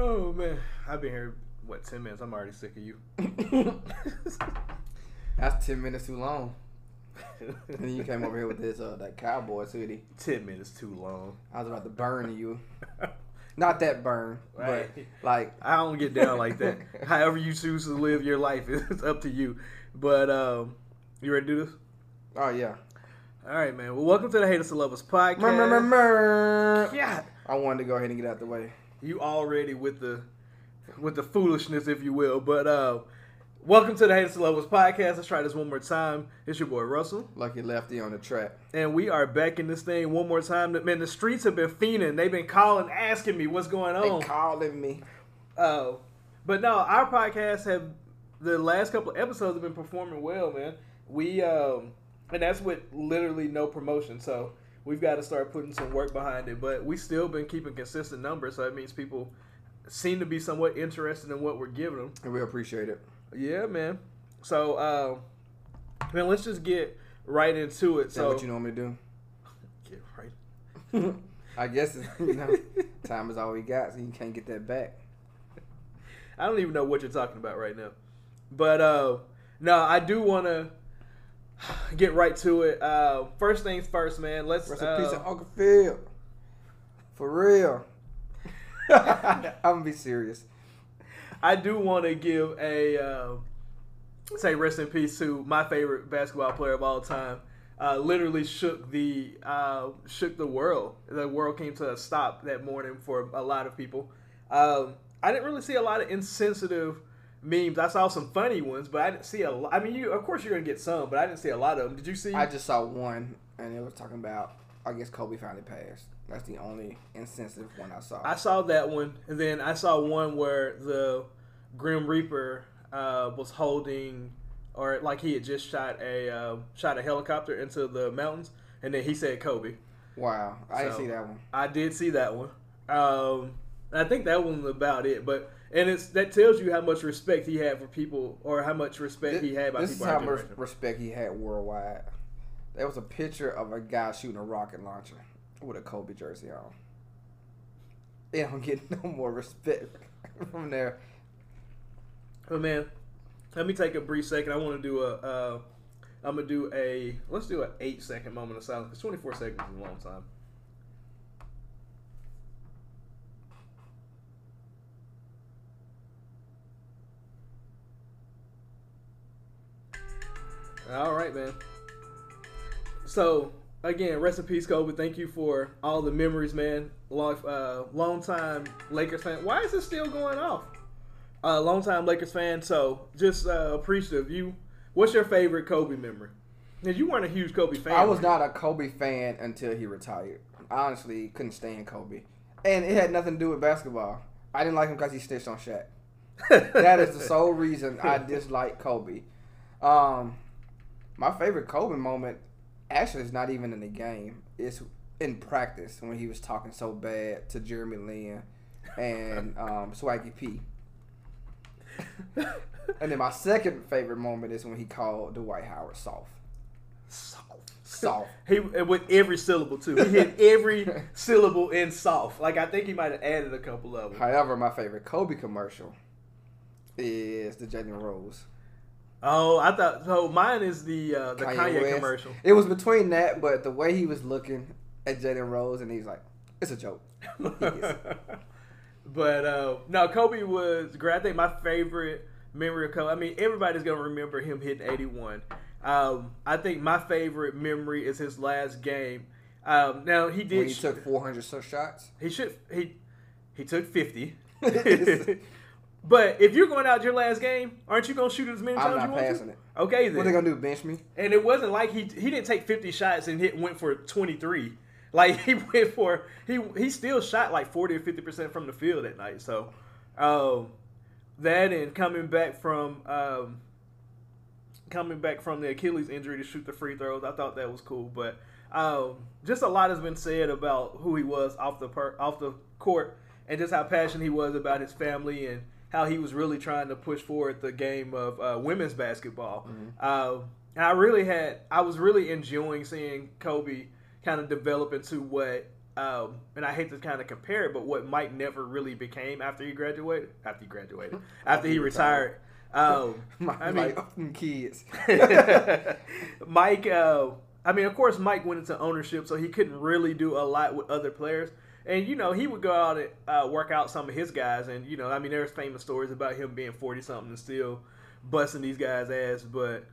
Oh man, I've been here what ten minutes. I'm already sick of you. That's ten minutes too long. and then you came over here with this uh that cowboy hoodie. ten minutes too long. I was about to burn you. Not that burn, Right. but like I don't get down like that. However you choose to live your life is up to you. But um, you ready to do this? oh yeah. All right, man. Well, welcome to the Haters to Lovers podcast. Murr, murr, murr. God, I wanted to go ahead and get out the way. You already with the with the foolishness, if you will. But uh, welcome to the Haters to Lovers podcast. Let's try this one more time. It's your boy Russell. Lucky lefty on the track. And we are back in this thing one more time. Man, the streets have been fiending. They've been calling, asking me what's going on. They calling me. Uh, but no, our podcast have the last couple of episodes have been performing well, man. We um, and that's with literally no promotion. So we've got to start putting some work behind it. But we've still been keeping consistent numbers, so that means people seem to be somewhat interested in what we're giving them. And we appreciate it. Yeah, man. So um, man, let's just get right into it. Is So what you normally do? get right. I guess it's, you know, time is all we got, so you can't get that back. I don't even know what you're talking about right now. But uh no, I do want to get right to it. Uh first things first, man. Let's Rest in uh, peace to Uncle Phil. For real. I'm gonna be serious. I do want to give a uh, say rest in peace to my favorite basketball player of all time. Uh, literally shook the uh, shook the world. The world came to a stop that morning for a lot of people. Um, I didn't really see a lot of insensitive memes. I saw some funny ones, but I didn't see a lot. I mean, you of course you're gonna get some, but I didn't see a lot of them. Did you see? I just saw one, and it was talking about. I guess Kobe finally passed. That's the only insensitive one I saw. I saw that one, and then I saw one where the Grim Reaper uh, was holding, or like he had just shot a uh, shot a helicopter into the mountains, and then he said Kobe. wow, I didn't see that one. I did see that one. Um, I think that one was about it, but and it's that tells you how much respect he had for people, or how much respect he had by this is how much respect he had worldwide. There was a picture of a guy shooting a rocket launcher with a Kobe jersey on. They don't get no more respect from there. But man, let me take a brief second. I want to do a. Uh, I'm gonna do a. Let's do an eight second moment of silence because 24 seconds is a long time. All right, man. So again, rest in peace, Kobe. Thank you for all the memories, man. Long, uh, long time Lakers fan. Why is it still going off? uh, long time Lakers fan, so just uh, appreciative. You, what's your favorite Kobe memory? Because you weren't a huge Kobe fan. I was not a Kobe fan until he retired. I honestly couldn't stand Kobe, and it had nothing to do with basketball. I didn't like him because he stitched on Shaq. That is the sole reason I dislike Kobe. Um, my favorite Kobe moment actually is not even in the game. It's in practice when he was talking so bad to Jeremy Lin and um, Swaggy P. And then my second favorite moment is when he called Dwight Howard soft. soft. Soft. He with every syllable too. He hit every syllable in soft. Like I think he might have added a couple of them. However, my favorite Kobe commercial is the Jalen Rose. Oh, I thought so. Mine is the uh, the Kanye, West. commercial. It was between that, but the way he was looking at Jalen Rose, and he's like, "It's a joke." but uh, no, Kobe was great. I think my favorite memory of Kobe. I mean, everybody's gonna remember him hitting eighty one. Um, I think my favorite memory is his last game. Um, now he did. When he took 400 so- shots. he should. He he took fifty. but if you're going out your last game, aren't you gonna shoot as many I'm times not you want passing to? it. Okay, then. What they gonna do? Bench me? And it wasn't like he he didn't take 50 shots and hit went for 23. Like he went for he he still shot like 40 or 50 percent from the field that night. So um, that and coming back from um, coming back from the Achilles injury to shoot the free throws, I thought that was cool. But um, just a lot has been said about who he was off the per, off the court and just how passionate he was about his family and how he was really trying to push forward the game of uh, women's basketball. Um, and I really had, I was really enjoying seeing Kobe kind of develop into what um, and I hate to kind of compare it, but what Mike never really became after he graduated, after he graduated, after he retired. Um, I mean, like kids. Mike, uh, I mean, of course, Mike went into ownership, so he couldn't really do a lot with other players. And you know, he would go out and uh, work out some of his guys, and you know, I mean, there's famous stories about him being forty something and still busting these guys' ass. But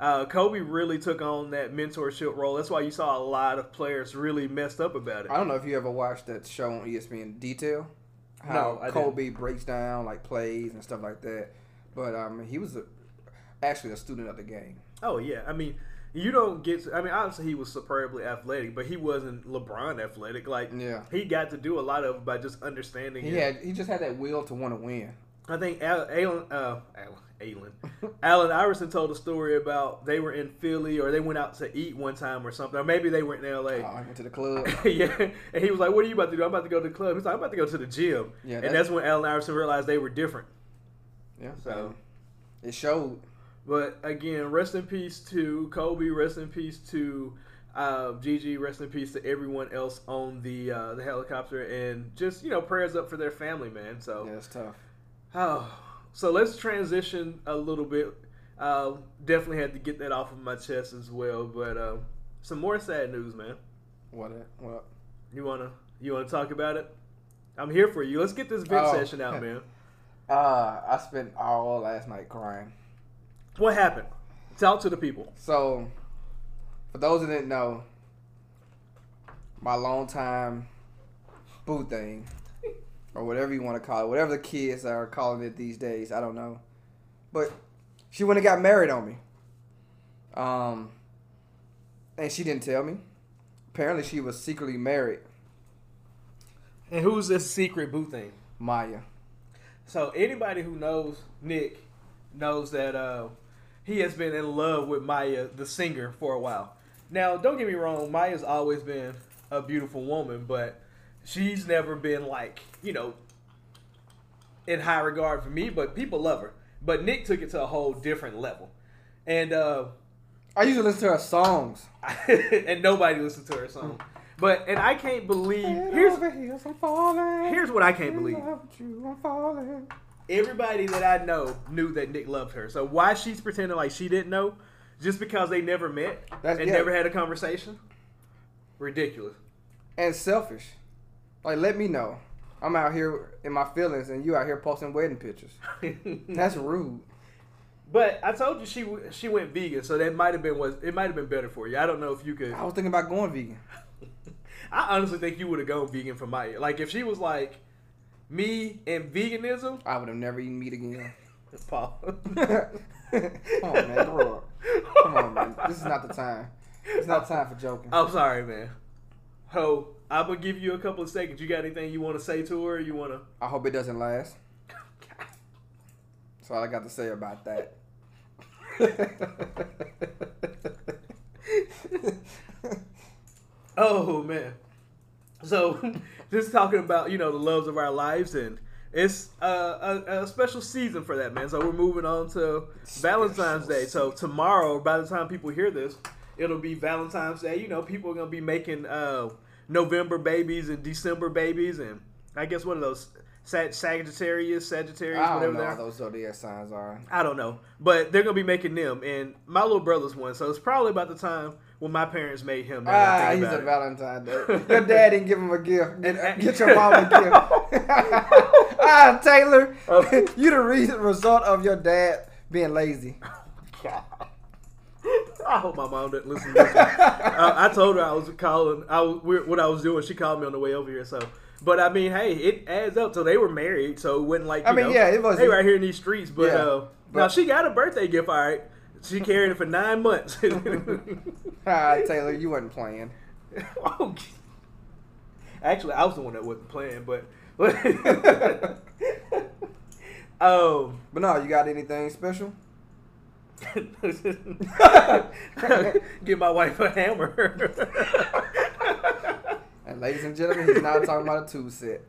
uh, Kobe really took on that mentorship role. That's why you saw a lot of players really messed up about it. I don't know if you ever watched that show on ESPN Detail. How no, Kobe didn't. breaks down like plays and stuff like that. But um, he was a, actually a student of the game. Oh yeah, I mean, you don't get. To, I mean, obviously he was superbly athletic, but he wasn't LeBron athletic. Like, yeah, he got to do a lot of by just understanding. He it. had. He just had that will to want to win. I think Allen, uh, Allen, Allen Iverson told a story about they were in Philly or they went out to eat one time or something, or maybe they went in L.A. Oh, I went to the club. yeah, and he was like, "What are you about to do?" I'm about to go to the club. He's like, "I'm about to go to the gym." Yeah, and that's when Allen Iverson realized they were different. Yeah, so it showed. But again, rest in peace to Kobe. Rest in peace to uh, Gigi. Rest in peace to everyone else on the uh, the helicopter, and just you know prayers up for their family, man. So yeah, it's tough. Oh, so let's transition a little bit. Uh, definitely had to get that off of my chest as well. But uh, some more sad news, man. What? What? You wanna you wanna talk about it? I'm here for you. Let's get this vent oh. session out, man. Uh, I spent all last night crying. What happened? Tell to the people. So, for those that didn't know, my long time boo thing, or whatever you want to call it, whatever the kids are calling it these days, I don't know. But she went and got married on me. Um, and she didn't tell me. Apparently, she was secretly married. And who's this secret boo thing? Maya. So anybody who knows Nick knows that uh, he has been in love with Maya, the singer, for a while. Now, don't get me wrong, Maya's always been a beautiful woman, but she's never been like, you know, in high regard for me, but people love her. But Nick took it to a whole different level. And uh I used to listen to her songs. and nobody listened to her songs. But and I can't believe here's what I can't believe. here's what I can't believe. Everybody that I know knew that Nick loved her. So why she's pretending like she didn't know, just because they never met That's, and yeah. never had a conversation? Ridiculous. And selfish. Like let me know. I'm out here in my feelings, and you out here posting wedding pictures. That's rude. But I told you she she went vegan, so that might have been was it might have been better for you. I don't know if you could. I was thinking about going vegan. I honestly think you would have gone vegan for my Like if she was like me and veganism, I would have never eaten meat again. Paul. Come on, man, grow up. Come on, man. This is not the time. It's not time for joking. I'm sorry, man. Ho, I'm gonna give you a couple of seconds. You got anything you want to say to her? You want to? I hope it doesn't last. That's all I got to say about that. oh man. So, just talking about you know the loves of our lives, and it's a, a, special season for that, man. So we're moving on to Valentine's Day. So tomorrow, by the time people hear this, it'll be Valentine's Day. You know, people are gonna be making uh, November babies and December babies, and I guess what are those? Sag- Sagittarius, Sagittarius, I don't whatever know those zodiac signs are. I don't know, but they're gonna be making them, and my little brother's one, so it's probably about the time when my parents made him. Ah, he's a Valentine Day. Your dad didn't give him a gift. Get, get your mom a gift. ah, Taylor, you the reason result of your dad being lazy. I hope my mom didn't listen to this. uh, I told her I was calling. I was what I was doing. She called me on the way over here. So, but I mean, hey, it adds up. So they were married. So it wasn't like I mean, know, yeah, it was. Hey, right here in these streets. But, yeah, uh, but now she got a birthday gift. All right. She carried it for nine months. ah, Taylor, you wasn't playing. Actually, I was the one that wasn't playing, but. um, but no, you got anything special? Give my wife a hammer. Ladies and gentlemen, he's not talking about a two set.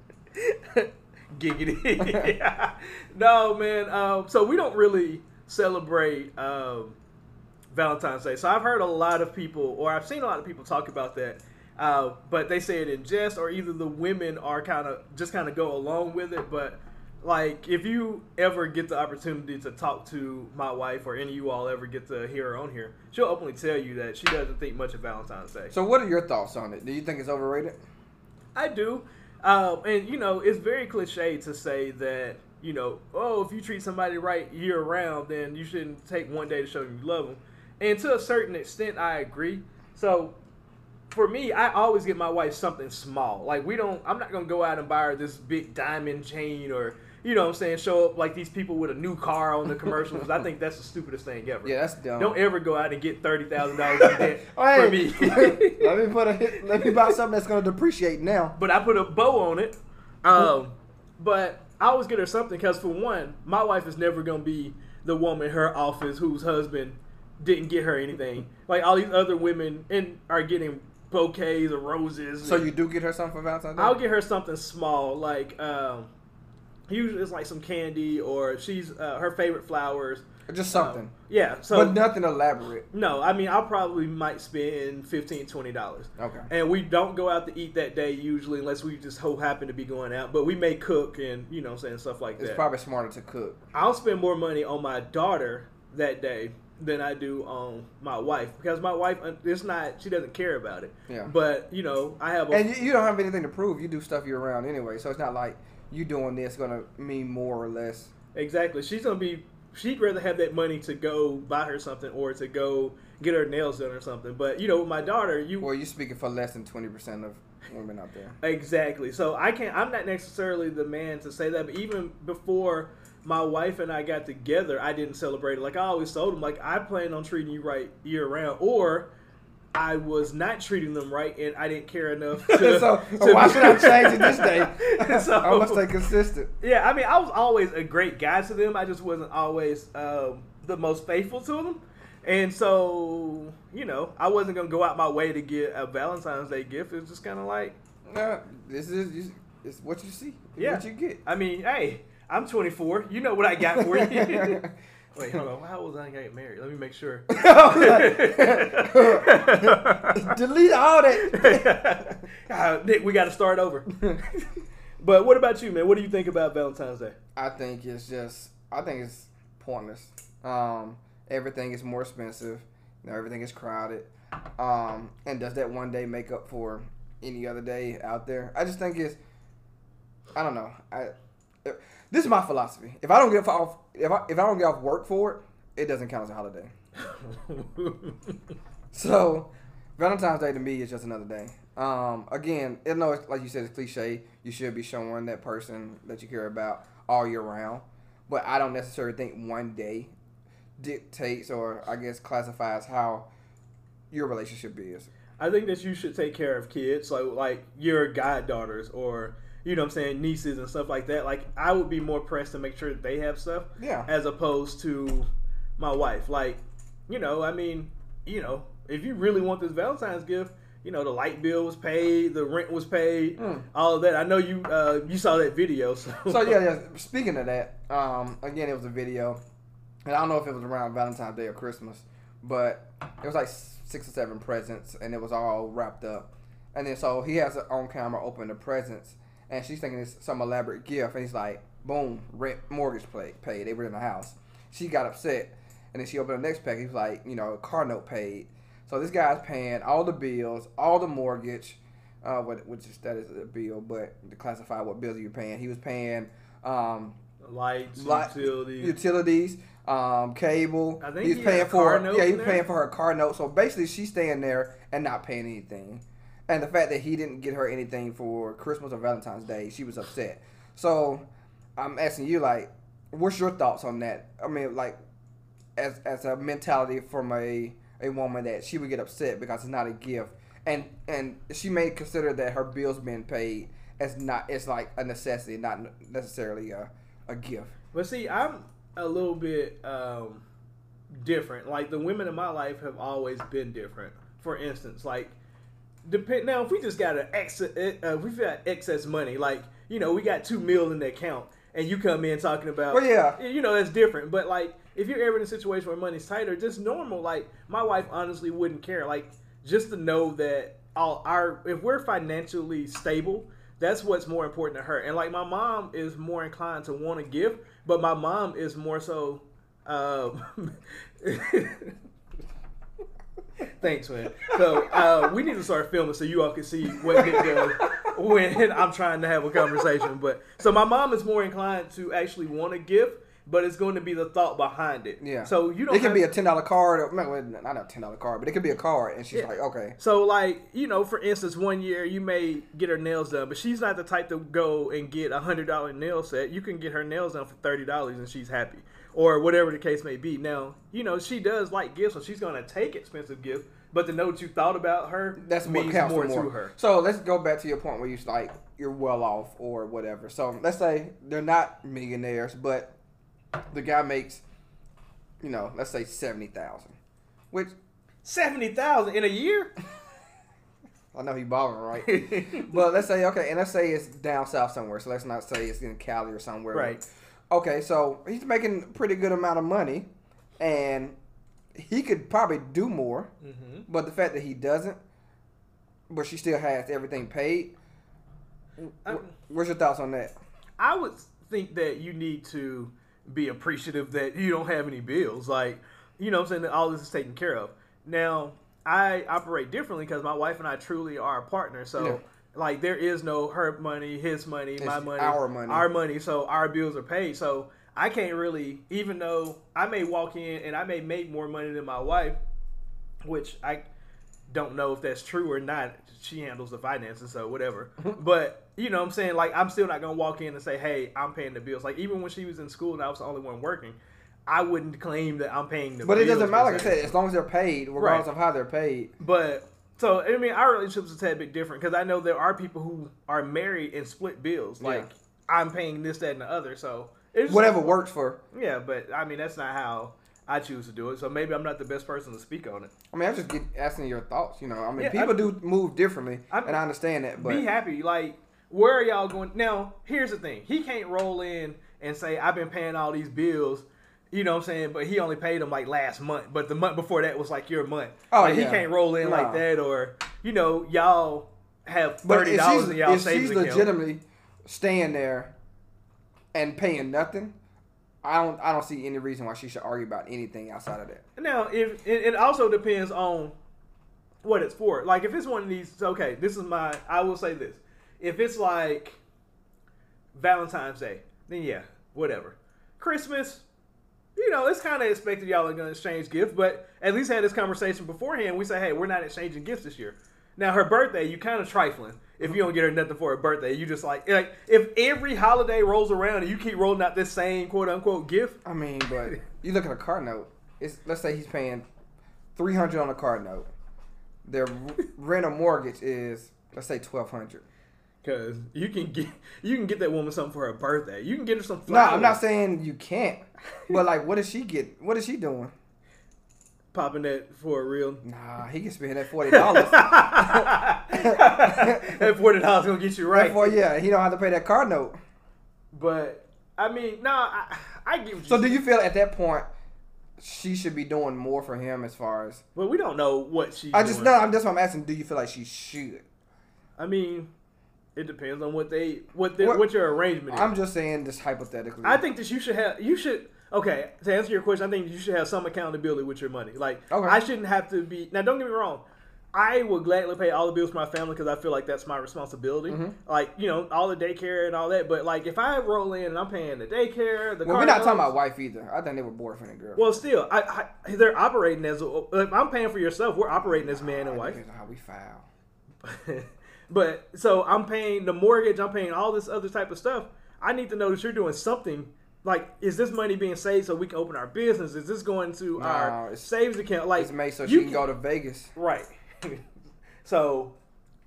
Giggity. no, man. Um, so we don't really celebrate um, Valentine's Day. So I've heard a lot of people, or I've seen a lot of people talk about that Uh, but they say it in jest, or either the women are kind of just kind of go along with it. But like, if you ever get the opportunity to talk to my wife, or any of you all ever get to hear her on here, she'll openly tell you that she doesn't think much of Valentine's Day. So, what are your thoughts on it? Do you think it's overrated? I do. Um, and you know, it's very cliche to say that you know, oh, if you treat somebody right year round, then you shouldn't take one day to show them you love them. And to a certain extent, I agree. So for me, I always get my wife something small. Like we don't, I'm not gonna go out and buy her this big diamond chain or you know what I'm saying, show up like these people with a new car on the commercials. I think that's the stupidest thing ever. Yeah, that's dumb. Don't ever go out and get thirty thousand dollars in debt Hey, for me. let me put a let me buy something that's gonna depreciate now. but I put a bow on it. Um, but I always get her something because for one, my wife is never gonna be the woman in her office whose husband didn't get her anything. Like all these other women and are getting bouquets of roses. So you do get her something for Valentine's Day? I'll get her something small, like um, usually it's like some candy or she's uh, her favorite flowers. Just something, Um, yeah. So but nothing elaborate. no, I mean I'll probably might spend 15 dollars. Okay. And we don't go out to eat that day usually unless we just so happen to be going out. But we may cook and you know what I'm saying stuff like that. It's probably smarter to cook. I'll spend more money on my daughter that day than I do on my wife because my wife it's not she doesn't care about it. Yeah. But you know I have a And you, you don't have anything to prove. You do stuff year round anyway, so it's not like you doing this gonna mean more or less. exactly she's gonna be she'd rather have that money to go buy her something or to go get her nails done or something. But you know with my daughter you Well, you're speaking for less than twenty percent of women out there. Exactly. So I can't. I'm not necessarily the man to say that. But even before my wife and I got together, I didn't celebrate it. Like I always told him, like I plan on treating you right year round, or I was not treating them right, and I didn't care enough. To, so, to why be- should I change it this day? So- I must stay consistent. Yeah, I mean, I was always a great guy to them. I just wasn't always um, the most faithful to them. And so, you know, I wasn't gonna go out my way to get a Valentine's Day gift. It was just kind of like, Uh, this is it's what you see. Yeah. What you get. I mean, hey, I'm 24. You know what I got for you. Wait, hold on. How old was I get married? Let me make sure. Delete all that. Uh, Nick, we got to start over. but what about you, man? What do you think about Valentine's Day? I think it's just. I think it's pointless. Um, everything is more expensive. You know, everything is crowded. Um, and does that one day make up for any other day out there? I just think it's. I don't know. I. This is my philosophy. If I don't get off, if I if I don't get off work for it, it doesn't count as a holiday. So, Valentine's Day to me is just another day. Um, again, I know it's, like you said, it's cliche. You should be showing that person that you care about all year round, but I don't necessarily think one day dictates or I guess classifies how your relationship is. I think that you should take care of kids, like like your goddaughters or you know what I'm saying nieces and stuff like that. Like I would be more pressed to make sure that they have stuff Yeah. as opposed to my wife. Like, you know, I mean, you know, if you really want this Valentine's gift, you know, the light bill was paid, the rent was paid, Mm. all of that. I know you uh, you saw that video, so So yeah, yeah. Speaking of that, um, again, it was a video, and I don't know if it was around Valentine's Day or Christmas, but it was like six or seven presents, and it was all wrapped up. And then so he has it on camera open the presents, and she's thinking it's some elaborate gift, and he's like, boom, rent, mortgage paid, paid. They were in the house. She got upset, and then she opened the next pack. He was like, you know, car note paid. So this guy's paying all the bills, all the mortgage, uh, what which is that is a bill, but to classify what bills you're paying. He was paying um, lights, Light- utilities. utilities, um, cable. I think he's he paying for car note yeah, he's paying for her car note. So basically, she's staying there and not paying anything. And the fact that he didn't get her anything for Christmas or Valentine's Day, she was upset. So I'm asking you, like, what's your thoughts on that? I mean, like, as as a mentality from a a woman that she would get upset because it's not a gift, and and she may consider that her bills being paid as not it's like a necessity, not necessarily a a gift. But see, I'm a little bit um, different. Like the women in my life have always been different. For instance, like depend now if we just got an excess, uh, we've got excess money. Like you know, we got two mil in the account, and you come in talking about, Well, yeah. you know, that's different. But like if you're ever in a situation where money's tighter, just normal. Like my wife honestly wouldn't care. Like just to know that all our if we're financially stable, that's what's more important to her. And like my mom is more inclined to want to give, but my mom is more so. Um, Thanks, man. So uh, we need to start filming so you all can see what Nick does when I'm trying to have a conversation. But so my mom is more inclined to actually want a gift, but it's going to be the thought behind it. Yeah. So you don't. It could have- be a ten dollar card. Or, no, well, not a ten dollar card, but it could be a card, and she's Yeah. like, okay, So, like, you know, for instance, one year you may get her nails done, but she's not the type to go and get a hundred dollar nail set. You can get her nails done for thirty dollars and she's happy, or whatever the case may be. Now, you know, she does like gifts, so she's gonna take expensive gifts, but to know what you thought about her that's what means counts more, more. to her. So let's go back to your point where you like you're well off or whatever. So let's say they're not millionaires, but the guy makes, you know, let's say seventy thousand, which Seventy thousand in a year. I know he balling right. but let's say okay, and let's say it's down south somewhere. So let's not say it's in Cali or somewhere. Right. Okay, so he's making a pretty good amount of money, and he could probably do more. hmm But the fact that he doesn't, but she still has everything paid. I- wh- What's your thoughts on that? I would think that you need to be appreciative that you don't have any bills. Like, you know what I'm saying? That all this is taken care of. Now, I operate differently because my wife and I truly are a partner. So, Yeah. Like, there is no her money, his money, my money, our money. our money. So, our bills are paid. So, I can't really, even though I may walk in and I may make more money than my wife, which I don't know if that's true or not. She handles the finances, so whatever. but you know what I'm saying? Like I'm still not gonna walk in and say, Hey, I'm paying the bills. Like even when she was in school and I was the only one working, I wouldn't claim that I'm paying the bills. But it doesn't matter. Like I said, as long as they're paid, regardless Right. of how they're paid. But so I mean, our relationship's a tad bit different because I know there are people who are married and split bills. Like Yeah. I'm paying this, that, and the other. So it's just- Whatever works for. Yeah, but I mean that's not how I choose to do it. So maybe I'm not the best person to speak on it. I mean, I'm just get, asking your thoughts. You know, I mean, Yeah, people I- do move differently, I'm- and I understand that. But be happy. Like, where are y'all going? Now, here's the thing. He can't roll in and say, I've been paying all these bills. You know what I'm saying? But he only paid him like last month. But the month before that was like your month. Oh, like, yeah. He can't roll in like that. Or, you know, y'all have $30 if she's, in y'all if savings she's account. legitimately staying there and paying nothing, I don't. I don't see any reason why she should argue about anything outside of that. Now, if it, it also depends on what it's for. Like, if it's one of these, okay, this is my. I will say this: if it's like Valentine's Day, then yeah, whatever. Christmas, you know, it's kind of expected y'all are gonna exchange gifts, but at least had this conversation beforehand. We say, hey, we're not exchanging gifts this year. Now, her birthday, you kind of trifling. If you don't get her nothing for her birthday, you just like like if every holiday rolls around and you keep rolling out this same quote unquote gift, I mean, but you look at a car note. It's let's say he's paying three hundred on a car note. Their rent or mortgage is let's say twelve hundred. Cause you can get you can get that woman something for her birthday. You can get her some Flowers. No. I'm not saying you can't. But like, what does she get? What is she doing? popping that for a real. Nah, he can spend that forty dollars. that forty dollars gonna get you right. Therefore, yeah, he don't have to pay that car note. But I mean, no, I, I get. So, do you feel at that point she should be doing more for him as far as? But we don't know what she. I just no, I'm just what I'm asking. Do you feel like she should? I mean, it depends on what they what the, What- what your arrangement is. I'm just saying this hypothetically. I think that you should have you should okay to answer your question. I think you should have some accountability with your money. Like Okay. I shouldn't have to be now. Don't get me wrong. I would gladly pay all the bills for my family because I feel like that's my responsibility. Mm-hmm. Like you know all the daycare and all that. But like if I roll in and I'm paying the daycare, the well, car we're not talking about wife either. I think they were boyfriend and girl. Well, still, I, I they're operating as a, if I'm paying for yourself. We're operating as man and wife. depends on how we file. but so I'm paying the mortgage, I'm paying all this other type of stuff. I need to know that you're doing something. Like, is this money being saved so we can open our business? Is this going to No, our savings account? Like, It's made so you she can go to Vegas. right. so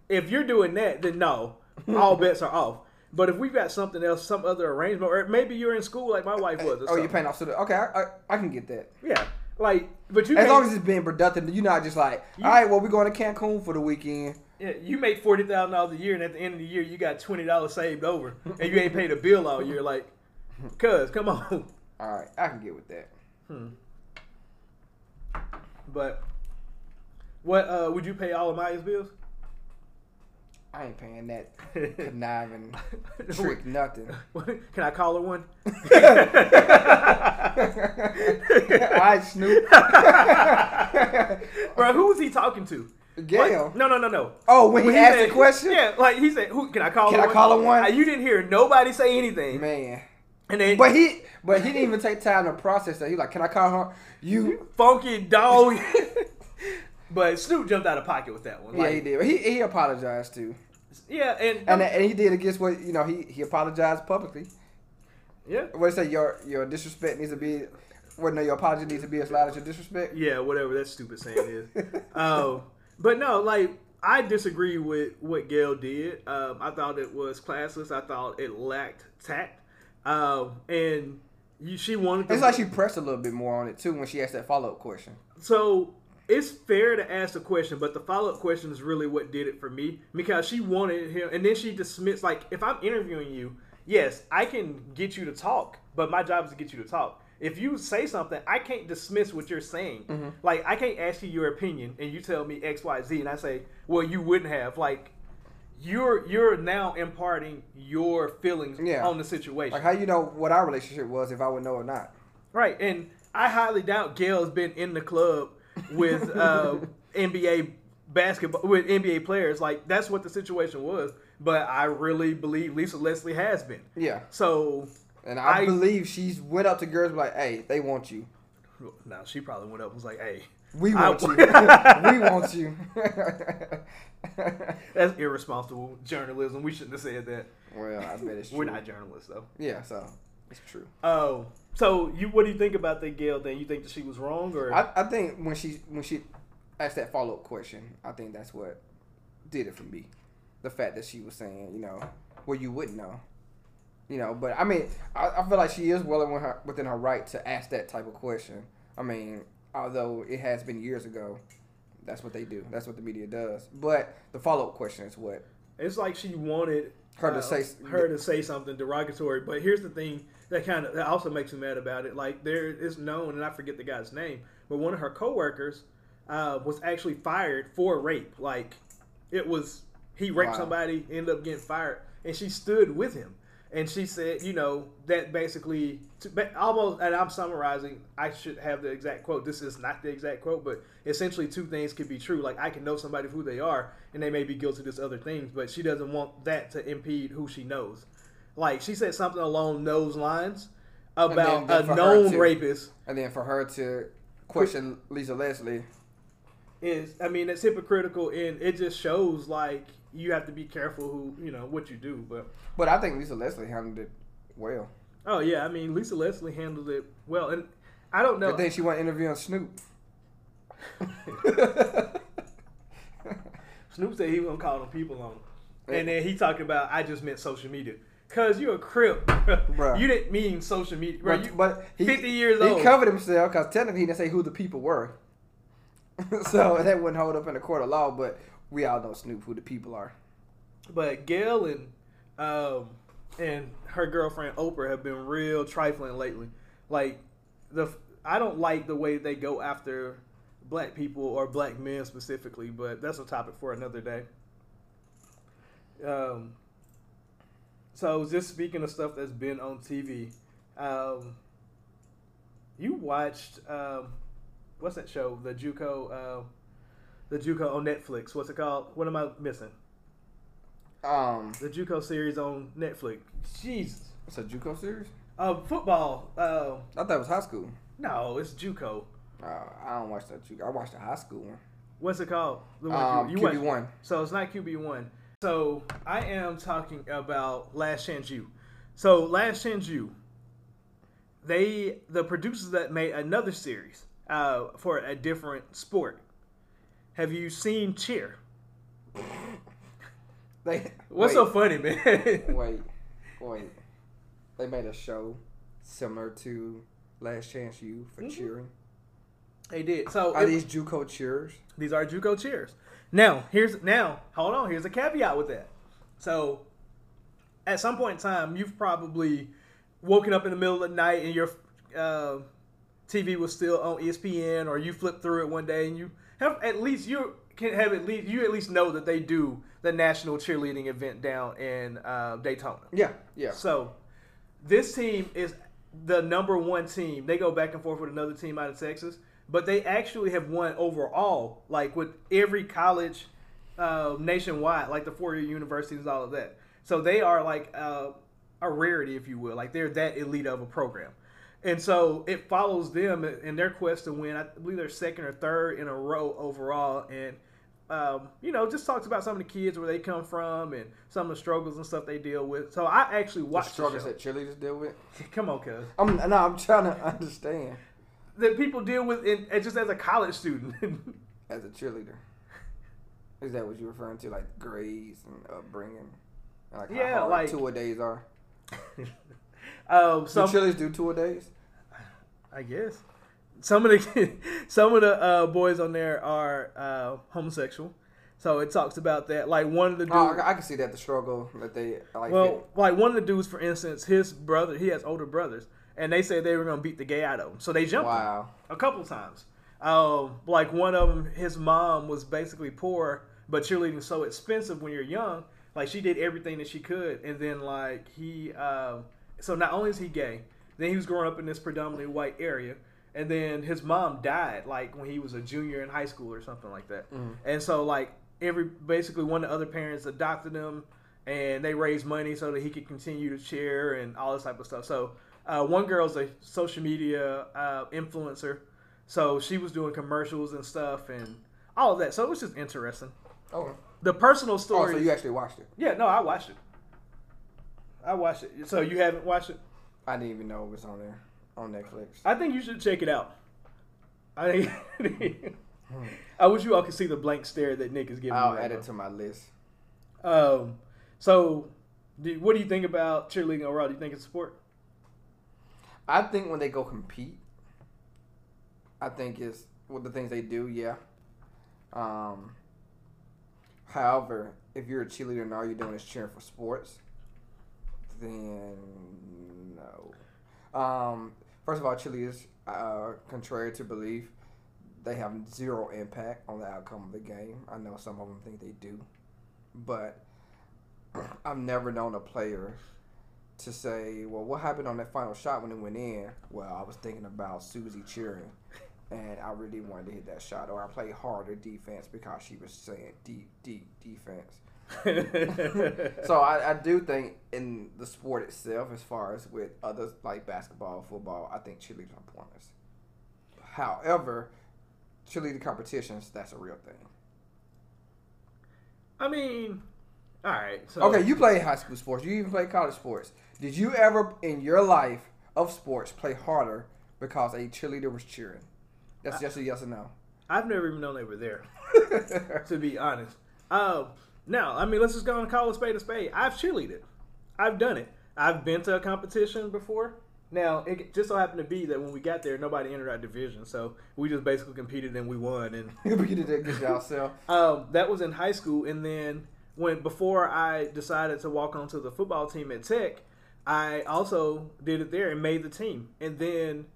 if you're doing that, then no, all bets are off. But if we've got something else, some other arrangement, or maybe you're in school like my wife was. Oh, you're paying off student. Okay, I, I, I can get that. Yeah, like, but you As long as it's being productive, you're not just like, all right, well, we're going to Cancun for the weekend. Yeah, you make forty thousand dollars a year, and at the end of the year, you got twenty dollars saved over, and you ain't paid a bill all year. Like, cuz, come on. All right, I can get with that. Hmm. But what uh, would you pay all of Maya's bills? I ain't paying that conniving trick nothing. Can I call her one? Right, Snoop. Bro, who was he talking to? Gayle. Like, no, no, no, no. Oh, when he When asked said- the question? Yeah, like he said, "Who can I call? Can I call her one? You didn't hear nobody say anything, Man. and then But he but he didn't even take time to process that. He like, can I call her? You funky dog. but Snoop jumped out of pocket with that one. Yeah, Like, he did. He he apologized too. Yeah, and, And and he did against what you know, he he apologized publicly. yeah, What say your your disrespect needs to be well no, your apology needs to be as loud as your disrespect. yeah, whatever that stupid saying is. um, but no, like I disagree with what Gayle did. Um, I thought it was classless. I thought it lacked tact. Um, and you, she wanted. To, It's like she pressed a little bit more on it too when she asked that follow up question. So it's fair to ask a question, but the follow up question is really what did it for me because she wanted him, and then she dismissed. Like, if I'm interviewing you, yes, I can get you to talk, but my job is to get you to talk. If you say something, I can't dismiss what you're saying. Like, I can't ask you your opinion, and you tell me X, Y, Z, and I say, well, you wouldn't have. Like, you're you're now imparting your feelings Yeah. on the situation. Like how you know what our relationship was if I would know or not. Right, and I highly doubt Gayle's been in the club with uh, NBA basketball with NBA players. Like that's what the situation was. But I really believe Lisa Leslie has been. Yeah. So And I, I- believe she's went up to girls like, hey, they want you. now she probably went up and was like, "Hey, We I- want you. we want you. that's irresponsible journalism. We shouldn't have said that. well, I bet it's true. We're not journalists though." Yeah, so it's true. Oh, so you what do you think about that Gayle thing? You think that she was wrong or I, I think when she when she asked that follow up question, I think that's what did it for me. The fact that she was saying, you know, well, you wouldn't know, you know. But I mean, I, I feel like she is well within her, within her right to ask that type of question. I mean, although it has been years ago, that's what they do. That's what the media does. But the follow up question is what It's like she wanted Her to uh, say- her to say something derogatory. But here's the thing that kind of that also makes me mad about it. Like there is known, and I forget the guy's name, but one of her coworkers uh, was actually fired for rape. Like it was he raped Wow. somebody, ended up getting fired, and she stood with him. And she said, you know, that basically, to, almost, and I'm summarizing, I should have the exact quote. This is not the exact quote, but essentially, two things could be true. Like, I can know somebody who they are, and they may be guilty of this other things, but she doesn't want that to impede who she knows. Like, she said something along those lines about then a known to- rapist. and then for her to question Lisa Leslie. Is, I mean, it's hypocritical, and it just shows, like, you have to be careful who, you know, what you do. But, But I think Lisa Leslie handled it well. oh, yeah, I mean, Lisa Leslie handled it well. And I don't know. But then she went interviewing Snoop. Snoop said he wasn't calling people on him. And then he talked about I just meant social media. Cause you're a crip, Bruh. You didn't mean social media, bro. But, but he, 50 years he old. covered himself because technically he didn't say who the people were. so that wouldn't hold up in the court of law. But we all know Snoop who the people are. but Gayle and um and her girlfriend Oprah have been real trifling lately. Like the I don't like the way they go after black people or black men specifically, but that's a topic for another day. Um. So just speaking of stuff that's been on TV, um, you watched um, what's that show? The JUCO, uh, the JUCO on Netflix. What's it called? What am I missing? Um, The JUCO series on Netflix. Jesus. it's a JUCO series. Uh, football. Uh, I thought it was high school. no, it's JUCO. Uh, I don't watch that JUCO. I watched the high school one. What's it called? The Um, you, you QB one. So it's not QB one. So I am talking about Last Chance U. So Last Chance U, they the producers that made another series uh, for a different sport. Have you seen Cheer? They What's wait, so funny, man? wait, wait. They made a show similar to Last Chance U for Mhm. cheering. they did. So Are it- these JUCO cheers? These are JUCO cheers. Now, here's now, hold on, here's a caveat with that. So, at some point in time, you've probably woken up in the middle of the night and your uh, TV was still on ESPN, or you flipped through it one day and you have at least you're can have at least you at least know that they do the national cheerleading event down in uh, Daytona. Yeah, yeah. So this team is the number one team. They go back and forth with another team out of Texas, but they actually have won overall, like with every college uh, nationwide, like the four-year universities all of that. So they are like uh, a rarity, if you will. Like they're that elite of a program. And so it follows them in their quest to win. I believe they're second or third in a row overall. And, um, you know, just talks about some of the kids where they come from and some of the struggles and stuff they deal with. So I actually The watched the struggles show. that cheerleaders deal with. Come on, cuz. I'm no, I'm trying to understand That people deal with in, just as a college student. as a cheerleader. Is that what you're referring to, like grades and upbringing, and like Yeah, how like- two a days are? um, cheerleaders do two a days? I guess some of the some of the uh, boys on there are uh, homosexual, so it talks about that. Like one of the dudes, Oh, I, can see that the struggle that they like. well, like one of the dudes, for instance, his brother, he has older brothers, and they said they were gonna beat the gay out of him, so they jumped him wow. a couple times. Um, like one of them, his mom was basically poor, but cheerleading so expensive when you're young. Like she did everything that she could, and then like he, um, so not only is he gay, then he was growing up in this predominantly white area, and then his mom died like when he was a junior in high school or something like that. And so like every basically one of the other parents adopted him, and they raised money so that he could continue to cheer and all this type of stuff. So uh, one girl's a social media uh, influencer, so she was doing commercials and stuff and all of that. So it was just interesting. Oh, The personal story. oh, so you actually watched it? yeah, no, I watched it. I watched it. So you haven't watched it? I didn't even know it was on there on Netflix. I think you should check it out. I think. I wish you all could see the blank stare that Nick is giving. I'll right add now. it to my list. Um, so, do, what do you think about cheerleading overall? Do you think it's a sport? I think when they go compete, I think it's what the things they do. Yeah. Um. However, if you're a cheerleader and all you're doing is cheering for sports, then no. Um. First of all, cheerleaders, uh, contrary to belief, they have zero impact on the outcome of the game. I know some of them think they do, but I've never known a player to say, well, what happened on that final shot when it went in? Well, I was thinking about Susie cheering, and I really wanted to hit that shot, or I played harder defense because she was saying deep, deep defense. So I, I do think in the sport itself, as far as with others like basketball, football, I think cheerleaders are pointless. However, cheerleading competitions, that's a real thing. I mean, all right. So, Okay, you play high school sports. You even play college sports. Did you ever in your life of sports play harder because a cheerleader was cheering? That's just a yes or no. I've never even known they were there. to be honest. Um, now, I mean, let's just go and call a spade a spade. I've cheerleaded. It. I've done it. I've been to a competition before. Now, it just so happened to be that when we got there, nobody entered our division, so we just basically competed and we won. And you did that good yourself. um, that was in high school, and then when before I decided to walk onto the football team at Tech, I also did it there and made the team. And then,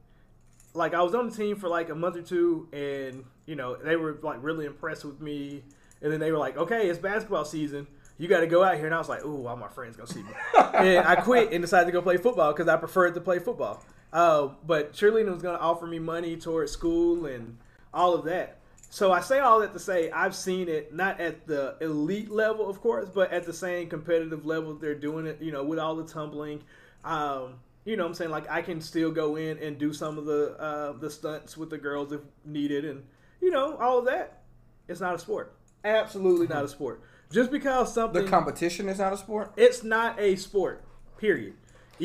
like, I was on the team for like a month or two, and you know they were like really impressed with me. And then they were like, "Okay, it's basketball season. You got to go out here." And I was like, "Ooh, all my friends gonna see me." and I quit and decided to go play football because I preferred to play football. Uh, but cheerleading was gonna offer me money towards school and all of that. So I say all that to say I've seen it not at the elite level, of course, but at the same competitive level they're doing it. You know, with all the tumbling. Um, you know, what I'm saying like I can still go in and do some of the uh, the stunts with the girls if needed, and you know all of that. It's not a sport. Absolutely not a sport. Just because something The competition is not a sport. it's not a sport. Period.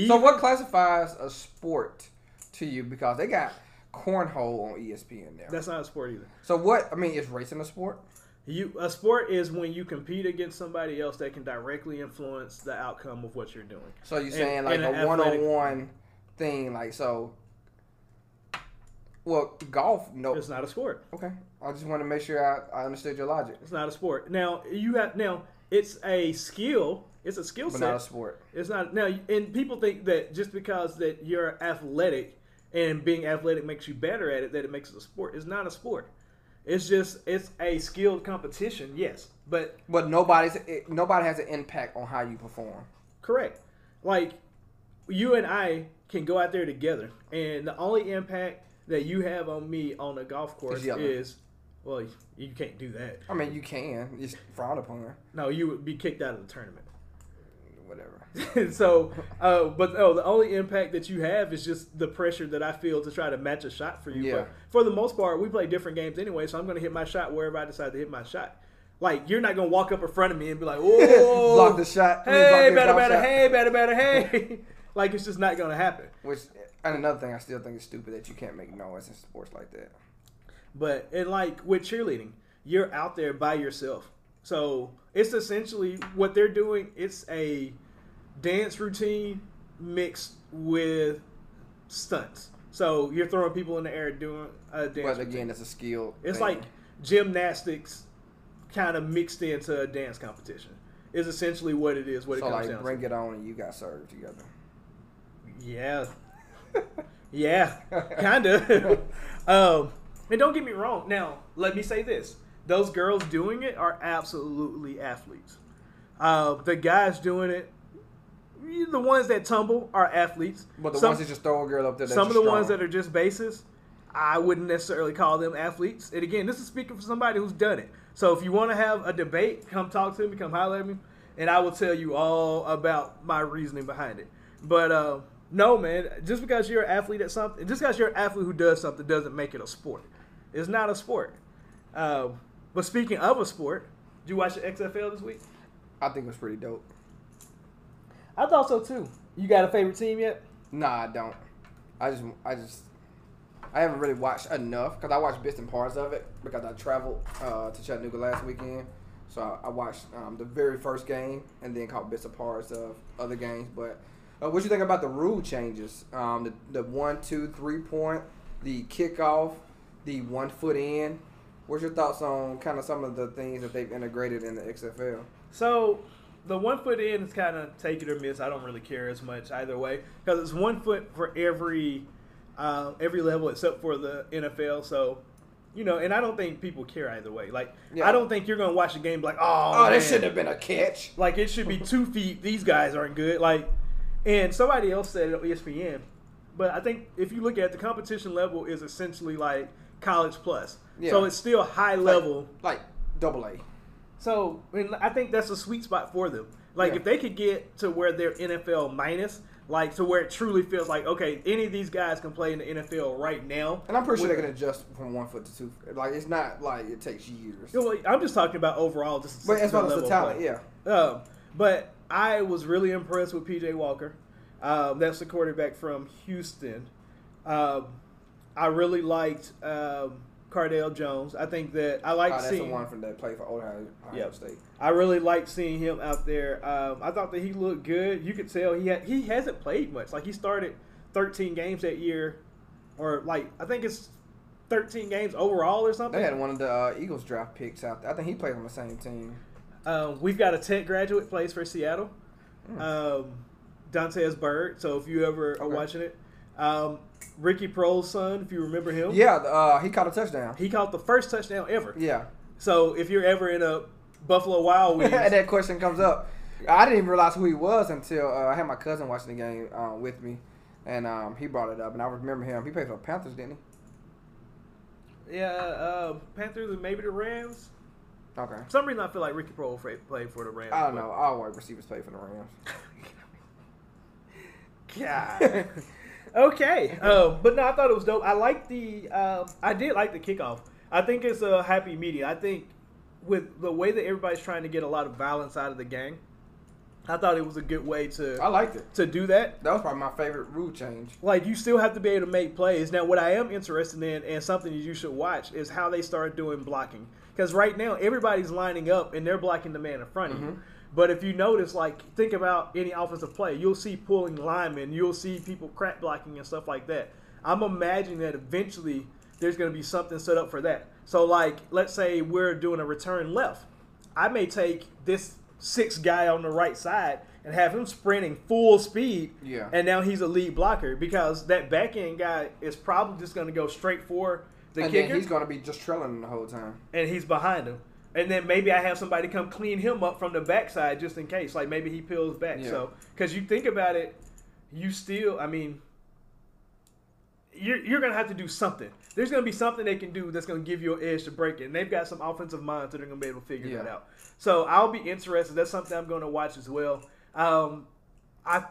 So what classifies a sport to you? Because they got cornhole on ESPN now. That's not a sport either. So what? I mean, is racing a sport? You a sport is when you compete against somebody else that can directly influence the outcome of what you're doing. So you're saying like in a one on one thing? Like so. Well, golf. No. It's not a sport. Okay. I just want to make sure I, I understood your logic. It's not a sport. Now you have now it's a skill. It's a skill set. But set. not a sport. It's not now, and people think that just because that you're athletic and being athletic makes you better at it, that it makes it a sport. It's not a sport. It's just it's a skilled competition, yes, but But nobody's it, nobody has an impact on how you perform. correct. Like you and I can go out there together, and the only impact that you have on me on a golf course is, well, you can't do that. I mean, you can. It's frowned upon. Her. No, you would be kicked out of the tournament. Whatever. so, uh, but oh, the only impact that you have is just the pressure that I feel to try to match a shot for you. Yeah. But for the most part, we play different games anyway, so I'm going to hit my shot wherever I decide to hit my shot. Like you're not going to walk up in front of me and be like, "Oh, Block the shot. Hey, better, better, hey, better, better, hey." like it's just not going to happen. Which and another thing, I still think it's stupid that you can't make noise in sports like that. But and like with cheerleading, you're out there by yourself. So it's essentially what they're doing. It's a dance routine mixed with stunts. So you're throwing people in the air doing a dance. But routine. again, it's a skill. it's thing. like gymnastics, kind of mixed into a dance competition. Is essentially what it is. What so it comes like down bring to. it on and you got served together. Yeah, yeah, kind of. um, and don't get me wrong. Now, let me say this: those girls doing it are absolutely athletes. Uh, the guys doing it, the ones that tumble, are athletes. But the Some- ones that just throw a girl up there, some of the ones that are just bases, I wouldn't necessarily call them athletes. And again, this is speaking for somebody who's done it. So if you want to have a debate, come talk to me, come holler at me, and I will tell you all about my reasoning behind it. But uh, no, man, just because you're an athlete at something, just because you're an athlete who does something doesn't make it a sport. It's not a sport. Um, but speaking of a sport, did you watch the XFL this week? I think it was pretty dope. I thought so too. You got a favorite team yet? Nah, I don't. I just, I just, I haven't really watched enough because I watched bits and parts of it because I traveled uh, to Chattanooga last weekend. So I, I watched um, the very first game and then caught bits and parts of other games. But uh, what do you think about the rule changes? Um, the the one, two, three point, the kickoff, the one foot in. What's your thoughts on kind of some of the things that they've integrated in the XFL? So the one foot in is kind of take it or miss. I don't really care as much either way because it's one foot for every uh, every level except for the NFL. So you know, and I don't think people care either way. Like Yeah. I don't think you're gonna watch a game like, oh, Oh, man. that shouldn't have been a catch. Like it should be two feet. These guys aren't good. Like, and somebody else said it on ESPN. But I think if you look at it, the competition level is essentially like college plus. Yeah. So it's still high level. Like double A. So and I think that's a sweet spot for them. Like Yeah. if they could get to where they're NFL minus, like to where it truly feels like okay, any of these guys can play in the NFL right now. And I'm pretty sure they can adjust from one foot to two. Like it's not like it takes years. You know, I'm just talking about overall, just But as far as the talent, play. yeah. Um, but I was really impressed with PJ Walker. Um, that's the quarterback from Houston. Um, I really liked um, Cardale Jones. I think that I like Oh, that's the seeing. one from that play for Ohio, Ohio Yep. State. I really liked seeing him out there. Um, I thought that he looked good. You could tell he had, he hasn't played much. Like he started 13 games that year, or like I think it's 13 games overall or something. They had one of the uh, Eagles draft picks out there. I think he played on the same team. Um, we've got a tech graduate plays for Seattle, um, Dantes Bird. So if you ever are Okay. watching it, um, Ricky Proehl's son, if you remember him, Yeah, uh, he caught a touchdown. he caught the first touchdown ever. Yeah. So if you're ever in a Buffalo Wild Wings, and that question comes up. I didn't even realize who he was until uh, I had my cousin watching the game uh, with me, and um, he brought it up, and I remember him. He played for Panthers, didn't he? yeah, uh, Panthers and maybe the Rams. Okay. For some reason, I feel like Ricky Proehl played for the Rams. I don't know. All wide receivers play for the Rams. God. okay. Um, but no, I thought it was dope. I like the. Uh, I did like the kickoff. I think it's a happy medium. I think with the way that everybody's trying to get a lot of violence out of the game, I thought it was a good way to. I liked it. to do that. That was probably my favorite rule change. Like you still have to be able to make plays. Now, what I am interested in and something that you should watch is how they start doing blocking. Because right now everybody's lining up and they're blocking the man in front of you. Mm-hmm. But if you notice, like think about any offensive play, you'll see pulling linemen, you'll see people crack blocking and stuff like that. I'm imagining that eventually there's going to be something set up for that. So, like, let's say we're doing a return left. I may take this six guy on the right side and have him sprinting full speed. Yeah. And now he's a lead blocker because that back end guy is probably just going to go straight for the and kicker, he's going to be just trailing the whole time. and he's behind him. And then maybe I have somebody come clean him up from the backside just in case. Like maybe he peels back. Yeah. So, because you think about it, you still, I mean, you're, you're going to have to do something. There's going to be something they can do that's going to give you an edge to break it. And they've got some offensive minds that are going to be able to figure Yeah. that out. So I'll be interested. That's something I'm going to watch as well. Um, I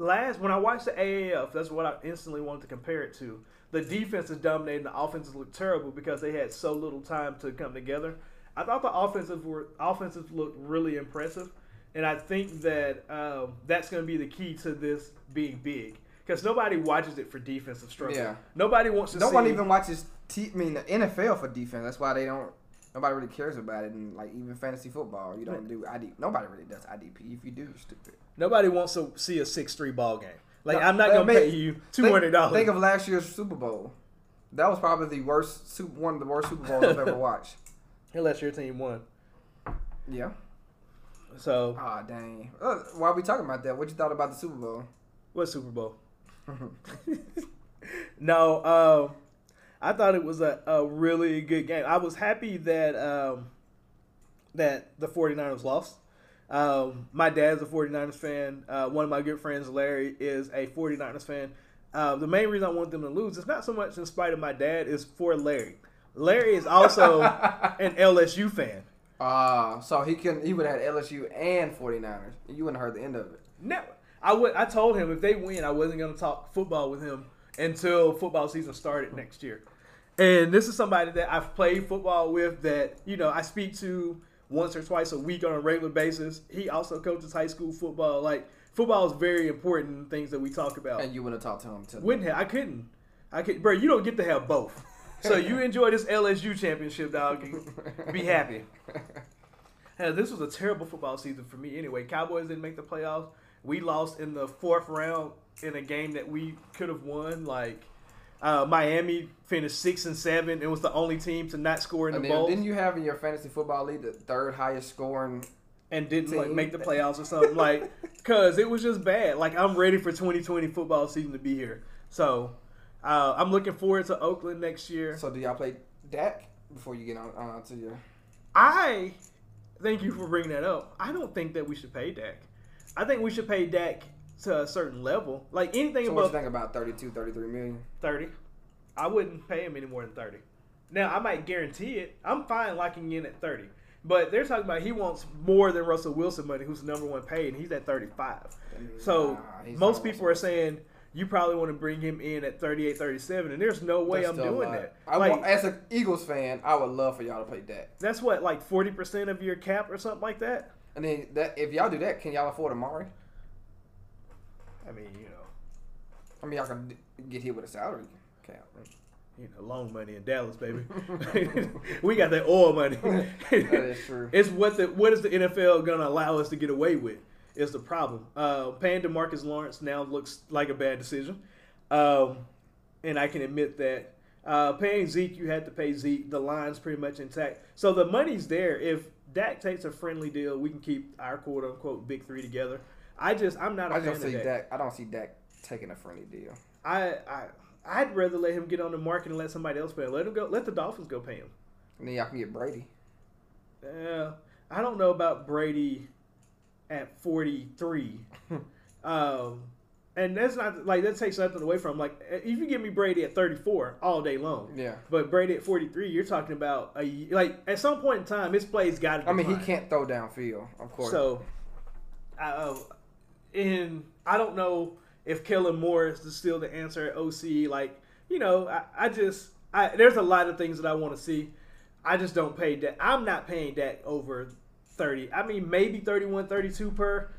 last when I watched the AAF, that's what I instantly wanted to compare it to. The defense is dominating. The offenses look terrible because they had so little time to come together. I thought the offensive were offensive looked really impressive, and I think that um, that's going to be the key to this being big because nobody watches it for defensive struggle. Yeah. Nobody wants to. No see, one even watches. T- I mean, the NFL for defense. That's why they don't. Nobody really cares about it, and like even fantasy football, you don't do ID. Nobody really does IDP. If you do, you're stupid. Nobody wants to see a six three ball game. Like No, I'm not going to I pay you two hundred dollars. Think, of last year's Super Bowl. That was probably the worst, Super, one of the worst Super Bowls I've ever watched. unless your team won. Yeah. So Ah, dang. Uh, are we talking about that, what you thought about the Super Bowl? what Super Bowl? no, um, I thought it was a, a really good game. I was happy that um, that the 49ers lost. Um, my dad's a 49ers fan. Uh, one of my good friends, Larry, is a 49ers fan. Uh, the main reason I want them to lose is not so much in spite of my dad, is for Larry. Larry is also an LSU fan. Ah, so he can he would have had LSU and 49ers. You wouldn't have heard the end of it. No, I would. I told him if they win, I wasn't going to talk football with him until football season started next year. And this is somebody that I've played football with that you know I speak to once or twice a week on a regular basis. He also coaches high school football. Like football is very important in things that we talk about. And you wouldn't talk to him till Wouldn't have. I couldn't. I could, bro. You don't get to have both. So you enjoy this LSU championship, dog. Be happy. Hell, this was a terrible football season for me. Anyway, Cowboys didn't make the playoffs. We lost in the fourth round in a game that we could have won. Like uh, Miami finished six and seven. It was the only team to not score in the bowl didn't you have in your fantasy football league the third highest scoring? and didn't like make the playoffs or something. like, cause it was just bad. Like I'm ready for 2020 football season to be here. So uh, I'm looking forward to Oakland next year. So do y'all play Dak before you get on on to your? I thank you for bringing that up. I don't think that we should pay Dak. I think we should pay Dak to a certain level. Like anything So what you above think about 32, 33 million? 30, I wouldn't pay him any more than 30. Now, I might guarantee it. I'm fine locking in at 30. But they're talking about he wants more than Russell Wilson money, who's number one paid, and he's at 35. So Nah, most people are saying you probably want to bring him in at 38, 37, and there's no way That's I'm doing that. I like, want, as an Eagles fan, I would love for y'all to play that. that's what, like 40% of your cap or something like that? And then that if y'all do that, can y'all afford Amari? I mean, you know. I mean, y'all can get hit with a salary cap. you know, long money in Dallas, baby. we got that oil money. that is true. It's what the what is the NFL gonna allow us to get away with? Is the problem? Uh, paying Demarcus Lawrence now looks like a bad decision, um, and I can admit that. Uh, paying Zeke, you had to pay Zeke. The line's pretty much intact, so the money's there. If Dak takes a friendly deal, we can keep our quote unquote big three together. I just I'm not a I fan don't of see Dak. Dak. I don't see Dak taking a friendly deal. I I I'd rather let him get on the market and let somebody else pay him. Let him go. Let the Dolphins go pay him. And then y'all can get Brady. Yeah, I don't know about Brady at 43. um, and that's not like that takes nothing away from like if you give me Brady at 34 all day long. Yeah. But Brady at 43, you're talking about a like at some point in time his plays got to. I mean, he can't throw downfield, of course. So, I, uh, and I don't know if Kellen Morris is still the answer at OC. Like, you know, I, I just I there's a lot of things that I want to see. I just don't pay that. I'm not paying that over 30. I mean, maybe 31, 32 per,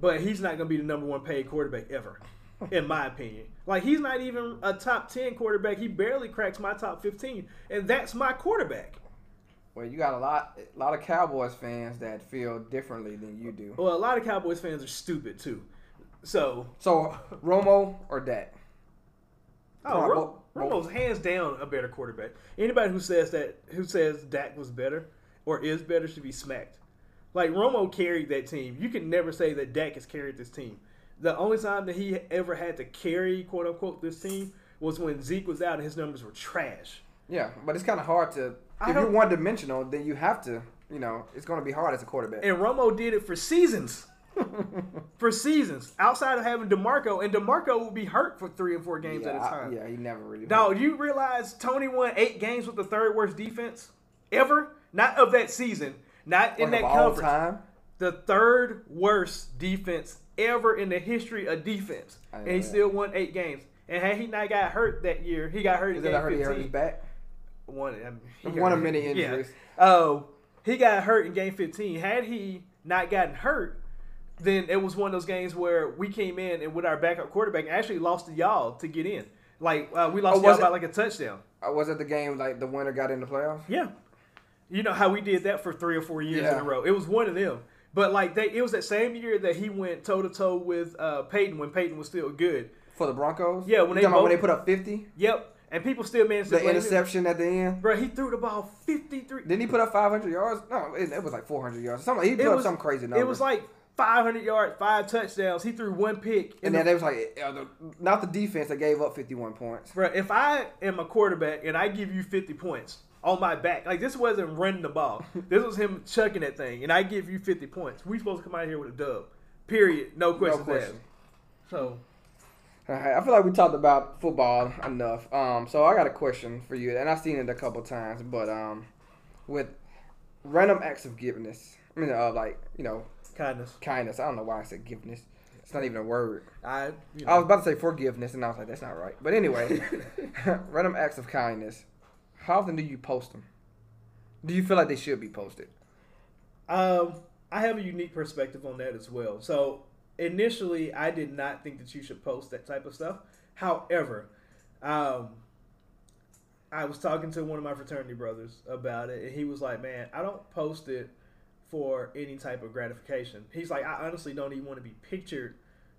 but he's not going to be the number one paid quarterback ever, in my opinion. Like, he's not even a top 10 quarterback. He barely cracks my top 15, and that's my quarterback. Well, you got a lot, a lot of Cowboys fans that feel differently than you do. Well, a lot of Cowboys fans are stupid, too. So, So Romo or Dak? Oh, Ro- Romo's hands down a better quarterback. Anybody who says that, who says Dak was better or is better, should be smacked. Like Romo carried that team. You can never say that Dak has carried this team. The only time that he ever had to carry, quote unquote, this team was when Zeke was out and his numbers were trash. Yeah, but it's kind of hard to. I If you're one dimensional, then you have to. You know, it's going to be hard as a quarterback. And Romo did it for seasons. for seasons. Outside of having DeMarco, and DeMarco would be hurt for three and four games yeah, at a time. yeah, he never really. Now, you realize Tony won eight games with the third worst defense ever? Not of that season. Not in Like that conference. time. The third worst defense ever in the history of defense. And he that. still won eight games. And had he not got hurt that year, he got hurt Is in that game I heard he hurt 15. his back? One, I mean, One of many yeah. injuries. Oh, he got hurt in game 15. Had he not gotten hurt, then it was one of those games where we came in and with our backup quarterback actually lost to y'all to get in. Like uh, we lost Oh, y'all by like a touchdown. Uh, was it the game like the winner got in the playoffs? Yeah, you know how we did that for three or four years in a row. It was one of them. But like they, it was that same year that he went toe to toe with uh, Peyton when Peyton was still good. For the Broncos? Yeah, when You they about when they put up 50? Yep, and people still managed to The blame him. interception at the end? Bro, he threw the ball 53. Didn't he put up 500 yards? No, it, it was like 400 yards. Something, he put It up was- some crazy number. It was like 500 yards, five touchdowns. He threw one pick. and the- then they was like, uh, not the defense that gave up 51 points. Bro, if I am a quarterback and I give you 50 points on my back, like this wasn't running the ball. this was him chucking that thing, and I give you 50 points. We supposed to come out here with a dub. Period. No questions question. asked. So, I feel like we talked about football enough. Um, so I got a question for you, and I've seen it a couple times, but um, with random acts of forgiveness, I mean, uh, like you know, kindness. kindness. I don't know why I said forgiveness. It's not even a word. I, you I was about to say forgiveness, and I was like, that's not right. But anyway, random acts of kindness. How often do you post them? Do you feel like they should be posted? Um, I have a unique perspective on that as well. So initially, I did not think that you should post that type of stuff. However, um, I was talking to one of my fraternity brothers about it, and he was like, "Man, I don't post it for any type of gratification." He's like, "I honestly don't even want to be pictured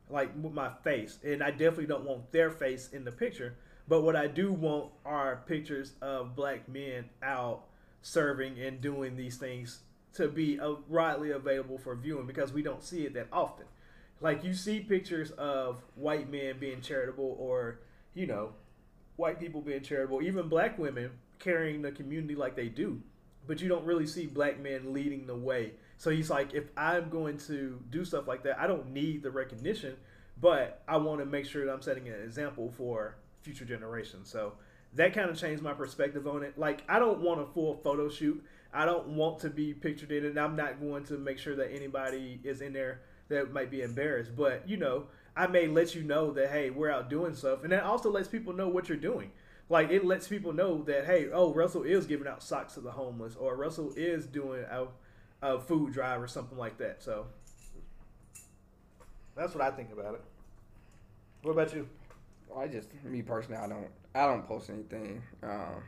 like with my face, and I definitely don't want their face in the picture. But what I do want are pictures of black men out serving and doing these things to be widely available for viewing because we don't see it that often. Like you see pictures of white men being charitable, or you know, white people being charitable, even black women carrying the community like they do, but you don't really see black men leading the way. So he's like, if I'm going to do stuff like that, I don't need the recognition, but I want to make sure that I'm setting an example for future generations. So that kind of changed my perspective on it. Like, I don't want a full photo shoot. I don't want to be pictured in it. I'm not going to make sure that anybody is in there that might be embarrassed. But, you know, I may let you know that, hey, we're out doing stuff. And that also lets people know what you're doing. Like, it lets people know that, hey, oh, Russell is giving out socks to the homeless, or Russell is doing a, a food drive or something like that. So that's what I think about it. What about you? I just me personally, I don't I don't post anything. Um,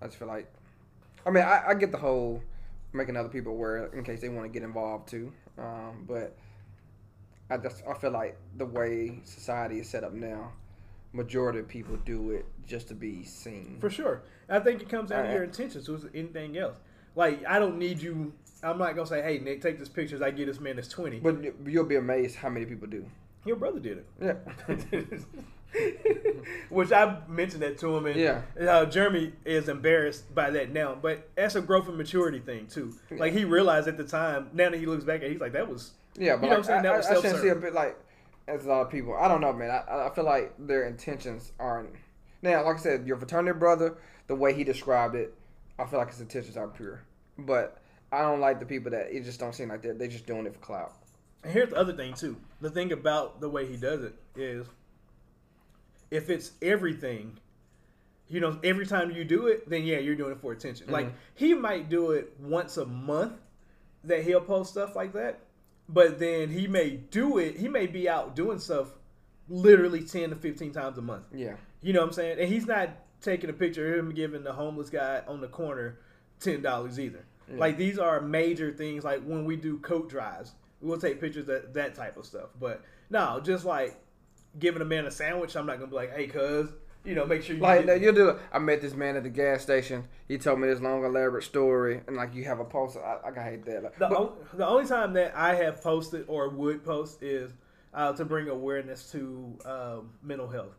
I just feel like, I mean, I, I get the whole making other people aware in case they want to get involved too. Um, but I just I feel like the way society is set up now, majority of people do it just to be seen. For sure. I think it comes down to Alright. your intentions with anything else. Like, I don't need you. I'm not going to say, hey, Nick, take this picture as I get this man that's 20. But you'll be amazed how many people do. Your brother did it. Yeah. Which I mentioned that to him, and Yeah. uh, Jeremy is embarrassed by that now. But that's a growth and maturity thing too. Like he realized at the time. Now that he looks back at, it, he's like, "That was Yeah, but You know what I'm like, saying? That I, was I, I shouldn't see a bit like as a lot of people. I don't know, man. I, I feel like their intentions aren't. Now, like I said, your fraternity brother, the way he described it, I feel like his intentions are pure. But I don't like the people that it just don't seem like that. they're they just doing it for clout. And here's the other thing too. The thing about the way he does it is, if it's everything, you know, every time you do it, then yeah, you're doing it for attention. Like mm-hmm. he might do it once a month that he'll post stuff like that, but then he may do it. He may be out doing stuff literally ten to fifteen times a month. Yeah, You know what I'm saying? And he's not taking a picture of him giving the homeless guy on the corner ten dollars either. Like these are major things. Like when we do coat drives, we'll take pictures of that type of stuff. But no, just like giving a man a sandwich, I'm not gonna be like, hey, cuz, you know, make sure you like get- you do. It. I met this man at the gas station. He told me this long elaborate story, and like you have a post. I, I hate that. Like, The, but- o- the only time that I have posted or would post is uh, to bring awareness to um, mental health.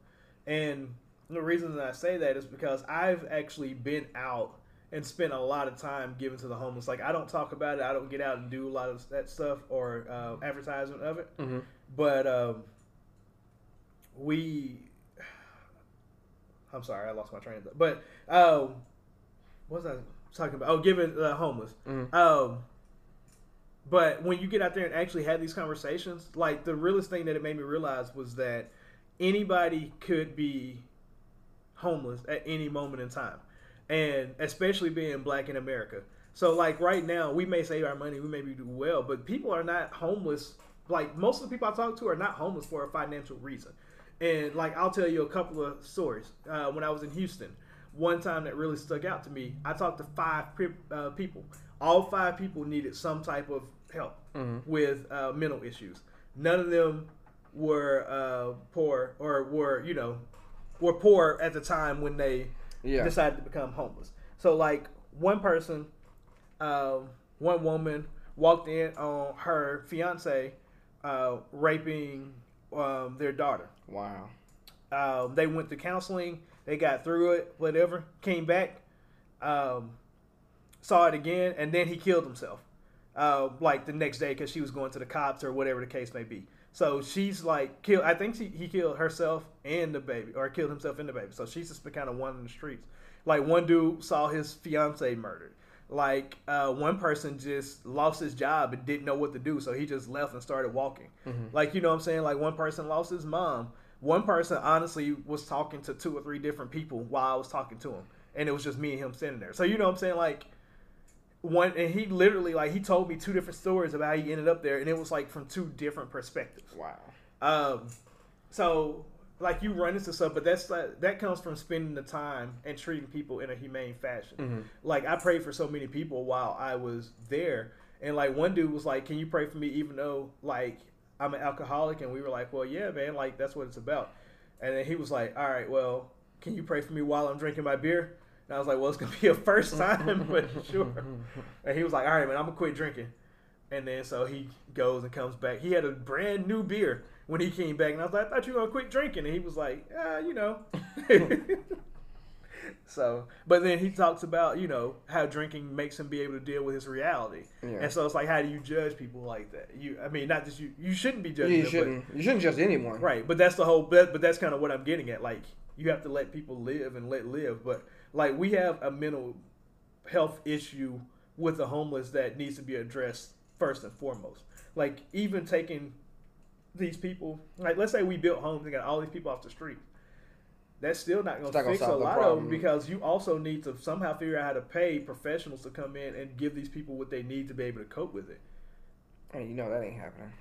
And the reason that I say that is because I've actually been out and spent a lot of time giving to the homeless. Like I don't talk about it. I don't get out and do a lot of that stuff or uh, advertisement of it. Mm-hmm. But um, we, I'm sorry, I lost my train of thought. But um, what was I talking about? Oh, giving the homeless. Mhm. Um, but when you get out there and actually have these conversations, like the realest thing that it made me realize was that anybody could be homeless at any moment in time, and especially being black in America. So, like right now, we may save our money, we may do well, but people are not homeless. Like most of the people I talk to are not homeless for a financial reason. And like I'll tell you a couple of stories. Uh, when I was in Houston, one time that really stuck out to me, I talked to five pe- uh, people. All five people needed some type of help Mhm. with uh, mental issues. None of them were uh, poor or were you know were poor at the time when they Yeah. decided to become homeless. So like one person, um, one woman walked in on her fiance uh, raping um, their daughter. Wow. Um, they went to counseling. They got through it. Whatever. Came back. Um, saw it again, and then he killed himself. Uh, like the next day because she was going to the cops or whatever the case may be. So she's like killed. I think she, he killed herself and the baby, or killed himself and the baby. So she's just been kind of one in the streets. Like one dude saw his fiance murdered. Like uh, one person just lost his job and didn't know what to do, so he just left and started walking. Like you know what I'm saying? Like one person lost his mom. One person honestly was talking to two or three different people while I was talking to him, and it was just me and him sitting there. So you know what I'm saying? Like one, and he literally like he told me two different stories about how he ended up there, and it was like from two different perspectives. Wow. Um, so like you run into stuff, but that's like, that comes from spending the time and treating people in a humane fashion. Mhm. Like I prayed for so many people while I was there, and like one dude was like, "Can you pray for me?" Even though like I'm an alcoholic, and we were like, "Well, yeah, man, like that's what it's about." And then he was like, "All right, well, can you pray for me while I'm drinking my beer?" And I was like, "Well, it's gonna be a first time, but sure." And he was like, "All right, man, I'm gonna quit drinking." And then so he goes and comes back. He had a brand new beer when he came back, and I was like, "I thought you were gonna quit drinking." And he was like, "Ah, you know." so, but then he talks about you know how drinking makes him be able to deal with his reality, Yeah. and so it's like, how do you judge people like that? You, I mean, not just you. You shouldn't be You, judging them, but- shouldn't. You shouldn't judge anyone. Right, but that's the whole. But, but that's kind of what I'm getting at. Like you have to let people live and let live. But like we have a mental health issue with the homeless that needs to be addressed first and foremost. Like even taking these people, like let's say we built homes and got all these people off the street. That's still not going to gonna fix a lot of them because you also need to somehow figure out how to pay professionals to come in and give these people what they need to be able to cope with it. Hey, you know that ain't happening.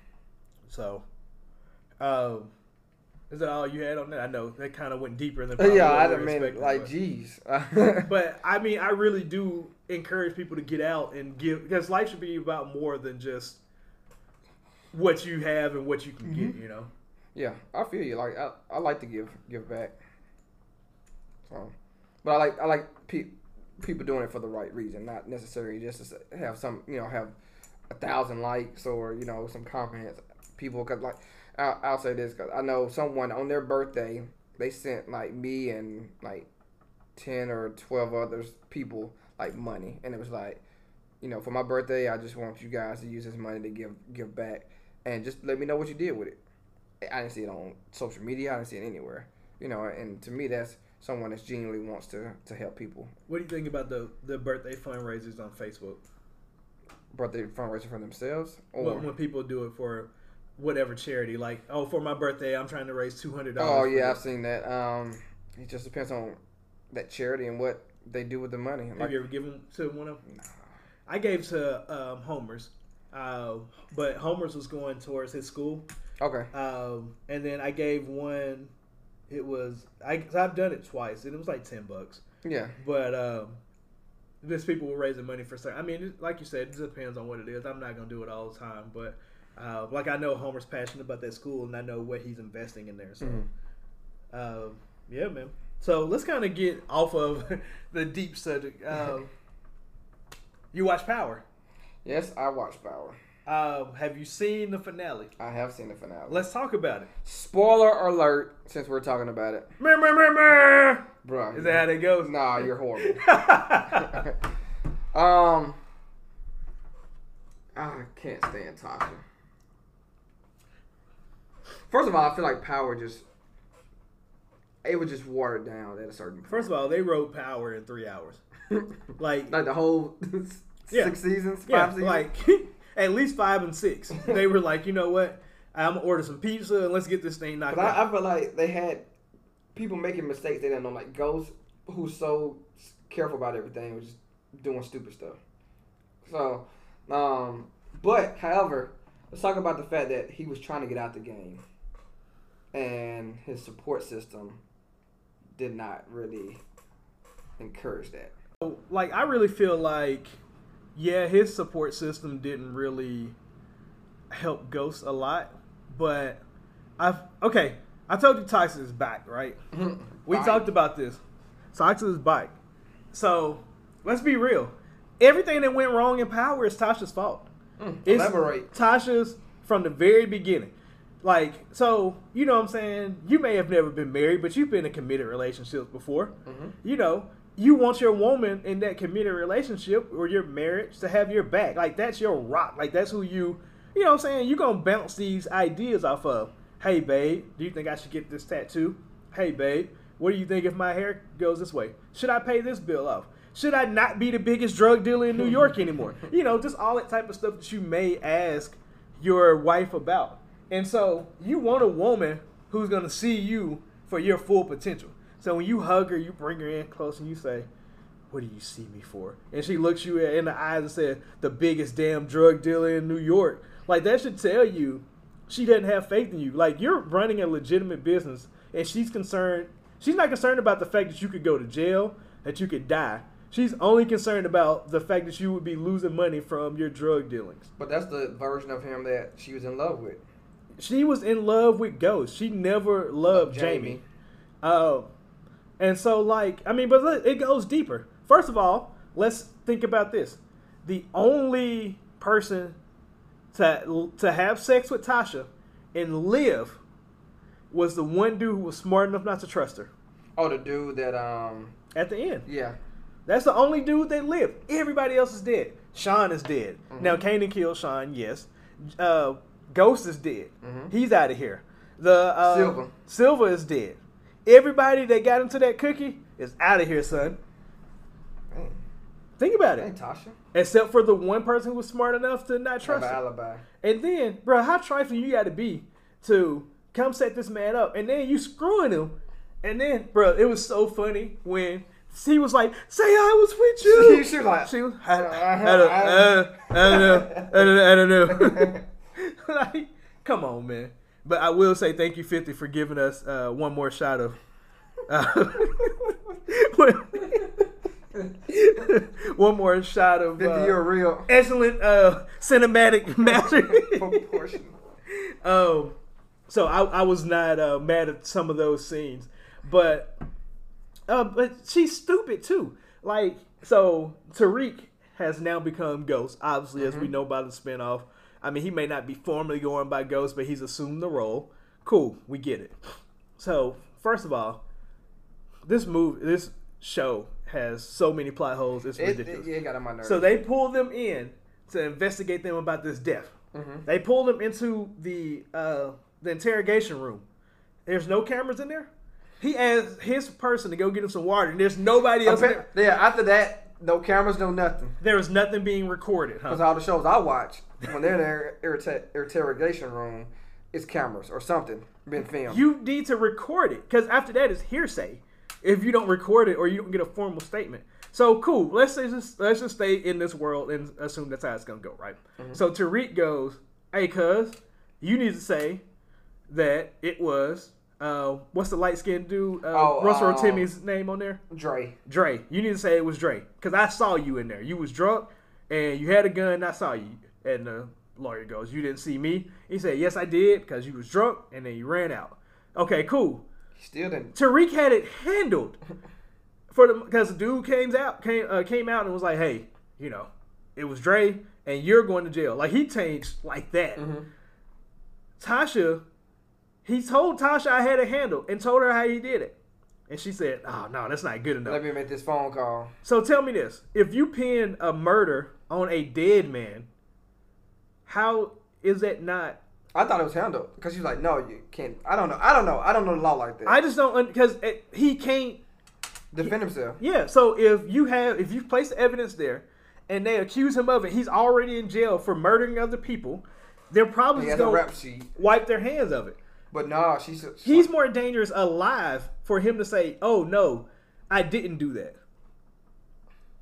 So, um, is that all you had on that? I know that kind of went deeper than yeah, probably I didn't mean like, but- jeez. But I mean, I really do encourage people to get out and give because life should be about more than just what you have and what you can Mm-hmm. get. You know. yeah, I feel you. Like I, I like to give give back. So, but I like I like pe- people doing it for the right reason, not necessarily just to have some you know have a thousand likes or you know some comments. People, cause like I'll, I'll say this because I know someone on their birthday they sent like me and like ten or twelve others people like money, and it was like, you know, for my birthday, I just want you guys to use this money to give give back, and just let me know what you did with it. I didn't see it on social media. I didn't see it anywhere. You know, and to me, that's someone that genuinely wants to to help people. What do you think about the the birthday fundraisers on Facebook? Birthday fundraiser for themselves, or When, when people do it for whatever charity, like oh, for my birthday, I'm trying to raise two hundred dollars. Oh yeah, I've seen that. Um, it just depends on that charity and what they do with the money. Have Like, you ever given to one of them? I gave to um, Homer's, uh, but Homer's was going towards his school. okay, Um, and then I gave one. It was I. I've done it twice, and it was like ten bucks. yeah, But um, this people were raising money for certain. I mean, like you said, it depends on what it is. I'm not gonna do it all the time, but uh, like I know Homer's passionate about that school, and I know what he's investing in there. So, Mhm. um, yeah, man. So let's kind of get off of the deep subject. Um, you watch Power? Yes, I watched Power. Um, have you seen the finale? I have seen the finale. Let's talk about it. Spoiler alert, since we're talking about it. Meh, meh, meh, meh. Bro. Is that how that goes? Nah, you're horrible. um, I can't stand Tasha. First of all, I feel like Power just it was just watered down at a certain point. First of all, they wrote Power in three hours. Like, like the whole Yeah. six seasons, five yeah, seasons. like at least five and six. They were like, you know what? I'm gonna order some pizza and let's get this thing knocked But out. I, I feel like they had people making mistakes they didn't know. Like Ghost, who's so careful about everything, was just doing stupid stuff. So, um, but however, let's talk about the fact that he was trying to get out the game, and his support system did not really encourage that. like I really feel like yeah, his support system didn't really help Ghost a lot, but I've okay. I told you Tyson is back, right? We talked about this. Tyson is back. So let's be real. Everything that went wrong in Power is Tasha's fault. Mm, it's Elaborate. Tasha's from the very beginning. Like, so, you know what I'm saying? You may have never been married, but you've been in committed relationships before. Mm-hmm. You know, you want your woman in that committed relationship or your marriage to have your back. Like, that's your rock. Like, that's who you, you know what I'm saying? You're going to bounce these ideas off of. Hey, babe, do you think I should get this tattoo? Hey, babe, what do you think if my hair goes this way? Should I pay this bill off? Should I not be the biggest drug dealer in New York anymore? you know, just all that type of stuff that you may ask your wife about. And so you want a woman who's going to see you for your full potential. So when you hug her, you bring her in close and you say, What do you see me for? And she looks you in the eyes and says, The biggest damn drug dealer in New York. Like that should tell you she doesn't have faith in you. Like you're running a legitimate business and she's concerned she's not concerned about the fact that you could go to jail, that you could die. She's only concerned about the fact that you would be losing money from your drug dealings. But that's the version of him that she was in love with. She was in love with Ghost. She never loved Jamie. Jamie. Um, and so, like, I mean, but it goes deeper. First of all, let's think about this: the only person to to have sex with Tasha and live was the one dude who was smart enough not to trust her. Oh, the dude that um At the end, yeah. that's the only dude that lived. Everybody else is dead. Sean is dead. Mm-hmm. Now, Kanan killed Sean. Yes. Uh, Ghost is dead. Mhm. He's out of here. The uh, Silva. Silva is dead. Everybody that got into that cookie is out of here, son. Think about it. ain't Tasha. Except for the one person who was smart enough to not trust him. alibi. And then, bro, how trifling you got to be to come set this man up, and then you screwing him, and then, bro, it was so funny when he was like, "Say I was with you." She was like, She was, I, Uh-huh, I, don't, uh, I don't know, I don't, I don't know. like, come on, man. But I will say thank you, Fifty, for giving us uh, one more shot of. Uh, one more shot of 50 uh, you're real excellent uh, cinematic matter. proportion. um, so I, I was not uh, mad at some of those scenes, but uh, but she's stupid too. Like so, Tariq has now become Ghost, obviously, as we know by the spinoff. I mean, he may not be formally going by Ghost, but he's assumed the role. Cool, we get it. So first of all, this movie, this show has so many plot holes. It's It, ridiculous. it, it got on my nerves. So they pull them in to investigate them about this death. Mhm. They pull them into the uh, the interrogation room. There's no cameras in there. He asked his person to go get him some water, and there's nobody else. there. yeah, after that, no cameras, no nothing. There was nothing being recorded. Because Huh? all the shows I watch, when they're in their interrogation room, it's cameras or something been filmed. You need to record it because after that is hearsay. If you don't record it or you don't get a formal statement. So cool. Let's say just let's just stay in this world and assume that's how it's gonna go, right? So Tariq goes, "Hey, cuz, you need to say that it was uh, what's the light skinned dude? Uh, Oh, Russell um, Timmy's name on there? Dre. Dre. You need to say it was Dre because I saw you in there. You was drunk and you had a gun. And I saw you. And the lawyer goes, "You didn't see me." He said, "Yes, I did because you was drunk and then you ran out." Okay, cool. He still didn't. Tariq had it handled for the because the dude came out came uh, came out and was like, "Hey, you know, it was Dre, and you're going to jail. Like he changed like that. Mm-hmm. Tasha, he told Tasha I had it handled and told her how he did it. And she said, Oh, no, that's not good enough. Let me make this phone call. So tell me this if you pin a murder on a dead man, how is that not? I thought it was handled because she's like, no, you can't. I don't know. I don't know. I don't know the law like that. I just don't, because he can't. Defend himself. Yeah, so if you have, if you place evidence there and they accuse him of it, he's already in jail for murdering other people, they're probably He just has going to wipe their hands of it. But nah, she's. He's more dangerous alive for him to say, "Oh no, I didn't do that."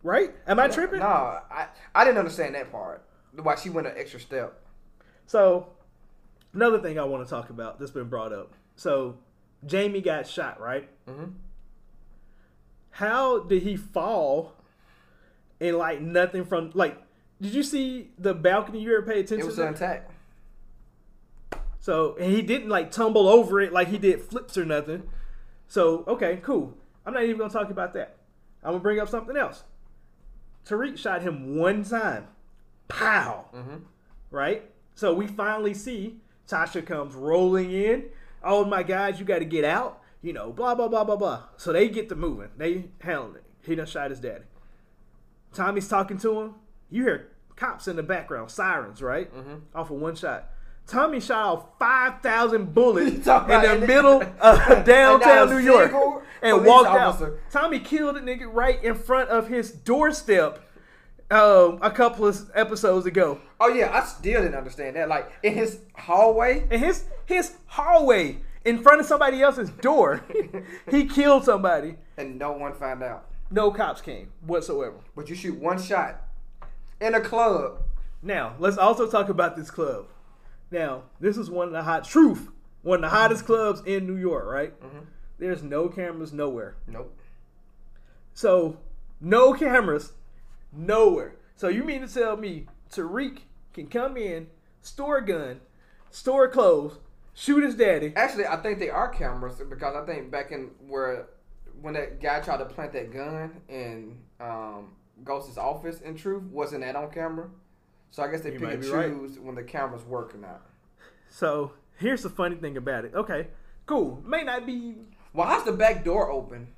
Right? Am I tripping? No, I I didn't understand that part. Why she went an extra step. So, another thing I want to talk about that's been brought up. So, Jamie got shot, right? Mhm. How did he fall? And like nothing from like, did you see the balcony? You ever pay attention It was to? intact. So and he didn't like tumble over it like he did flips or nothing. So okay, cool. I'm not even gonna talk about that. I'm gonna bring up something else. Tariq shot him one time. Pow. Mm-hmm. Right? So we finally see Tasha comes rolling in. Oh my God, you gotta get out. You know, blah blah blah blah blah. So they get to moving. They handle it. He done shot his daddy. Tommy's talking to him. You hear cops in the background, sirens, right? Mm-hmm. Off of one shot. Tommy shot off 5,000 bullets in the middle of downtown New York and walked officer. out. Tommy killed a nigga right in front of his doorstep um, a couple of episodes ago. Oh yeah, I still didn't understand that. Like in his hallway. In his, his hallway, in front of somebody else's door, he killed somebody. And no one found out. No cops came whatsoever. But you shoot one shot in a club. Now, let's also talk about this club. Now, this is one of the hot truth, one of the hottest clubs in New York, right? There's no cameras nowhere. Nope. So, no cameras nowhere. So, you mean to tell me Tariq can come in, store a gun, store clothes, shoot his daddy? Actually, I think they are cameras because I think back in where when that guy tried to plant that gun in um, Ghost's office in Truth, wasn't that on camera? So I guess they You pick and be right. choose when the cameras work or not. So, here's the funny thing about it. Okay, cool. May not be Well, how's the back door open?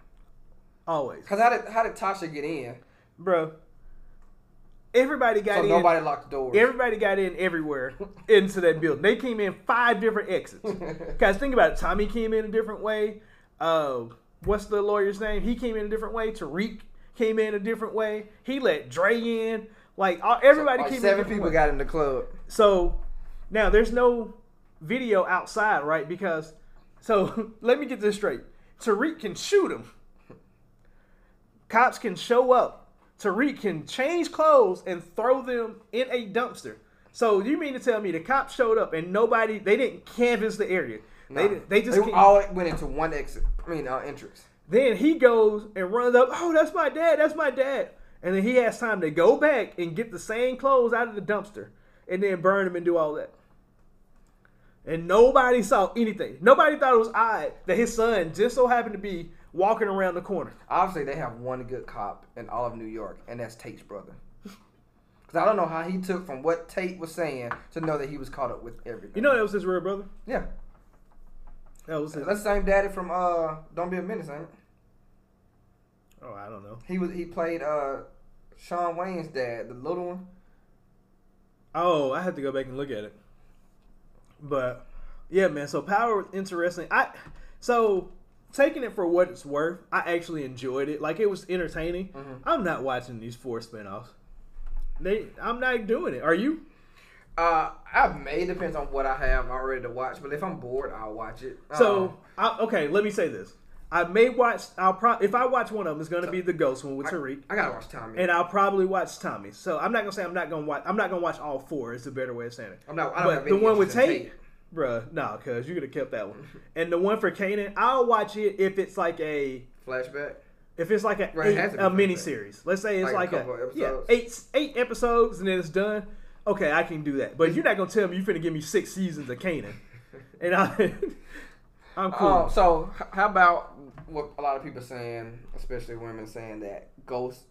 always. Cause how did how did Tasha get in? Bro, everybody got So in. nobody locked the doors. Everybody got in everywhere into that building. They came in five different exits. Guys, think about it. Tommy came in a different way. Uh, what's the lawyer's name? He came in a different way. Tariq came in a different way. He let Dre in. Like all, everybody Like came in. seven people way. got in the club. So now there's no video outside, right? Because so let me get this straight. Tariq can shoot him. Cops can show up. Tariq can change clothes and throw them in a dumpster. So you mean to tell me the cops showed up and nobody they didn't canvass the area. They Nah. they just they all went into one exit. I mean, uh, entrance. then he goes and runs up. Oh, that's my dad. That's my dad. And then he has time to go back and get the same clothes out of the dumpster and then burn them and do all that. And nobody saw anything. Nobody thought it was odd that his son just so happened to be walking around the corner. Obviously, they have one good cop in all of New York, and that's Tate's brother. Because I don't know how he took from what Tate was saying to know that he was caught up with everything. You know that was his real brother. Yeah, That was his. that's the same daddy from uh, Don't Be a Menace, ain't it? Oh, I don't know. He was he played uh, Shawn Wayans' dad, the little one. Oh, I have to go back and look at it. But yeah, man. So power was interesting. I so taking it for what it's worth, I actually enjoyed it. Like it was entertaining. Mhm. I'm not watching these four spinoffs. They, I'm not doing it. Are you? Uh, I may depends on what I have already to watch, but if I'm bored, I'll watch it. So Um, I, okay, let me say this. I may watch. I'll pro- if I watch one of them, it's going to be the Ghost one with I, Tariq, I gotta watch Tommy. and I'll probably watch Tommy. So I'm not gonna say I'm not gonna watch. I'm not gonna watch all four. It's a better way of saying it. I'm not. I don't have the one with in Tate, bruh, nah, cause you could have kept that one. And the one for Kanan, I'll watch it if it's like a Flashback. if it's like a, Right, eight, be a mini series. Let's say it's Like like, a a, yeah eight eight episodes and then it's done. Okay, I can do that. But you're not gonna tell me you're finna give me six seasons of Kanan, and I I'm cool. Um, so how about what a lot of people saying, especially women saying that Ghost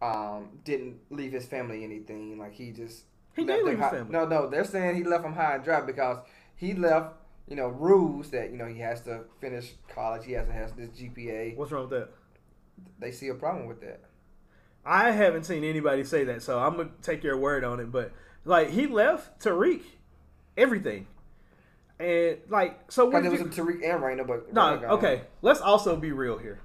um, didn't leave his family anything. Like he just He left did leave his family. No, no, they're saying he left them high and dry because he left. You know, rules that you know he has to finish college. He has to have this GPA. What's wrong with that? They see a problem with that. I haven't seen anybody say that, so I'm gonna take your word on it. But like, he left Tariq everything, and like, so? Because it was you- a Tariq and Raina, but No, gone. okay. Let's also be real here,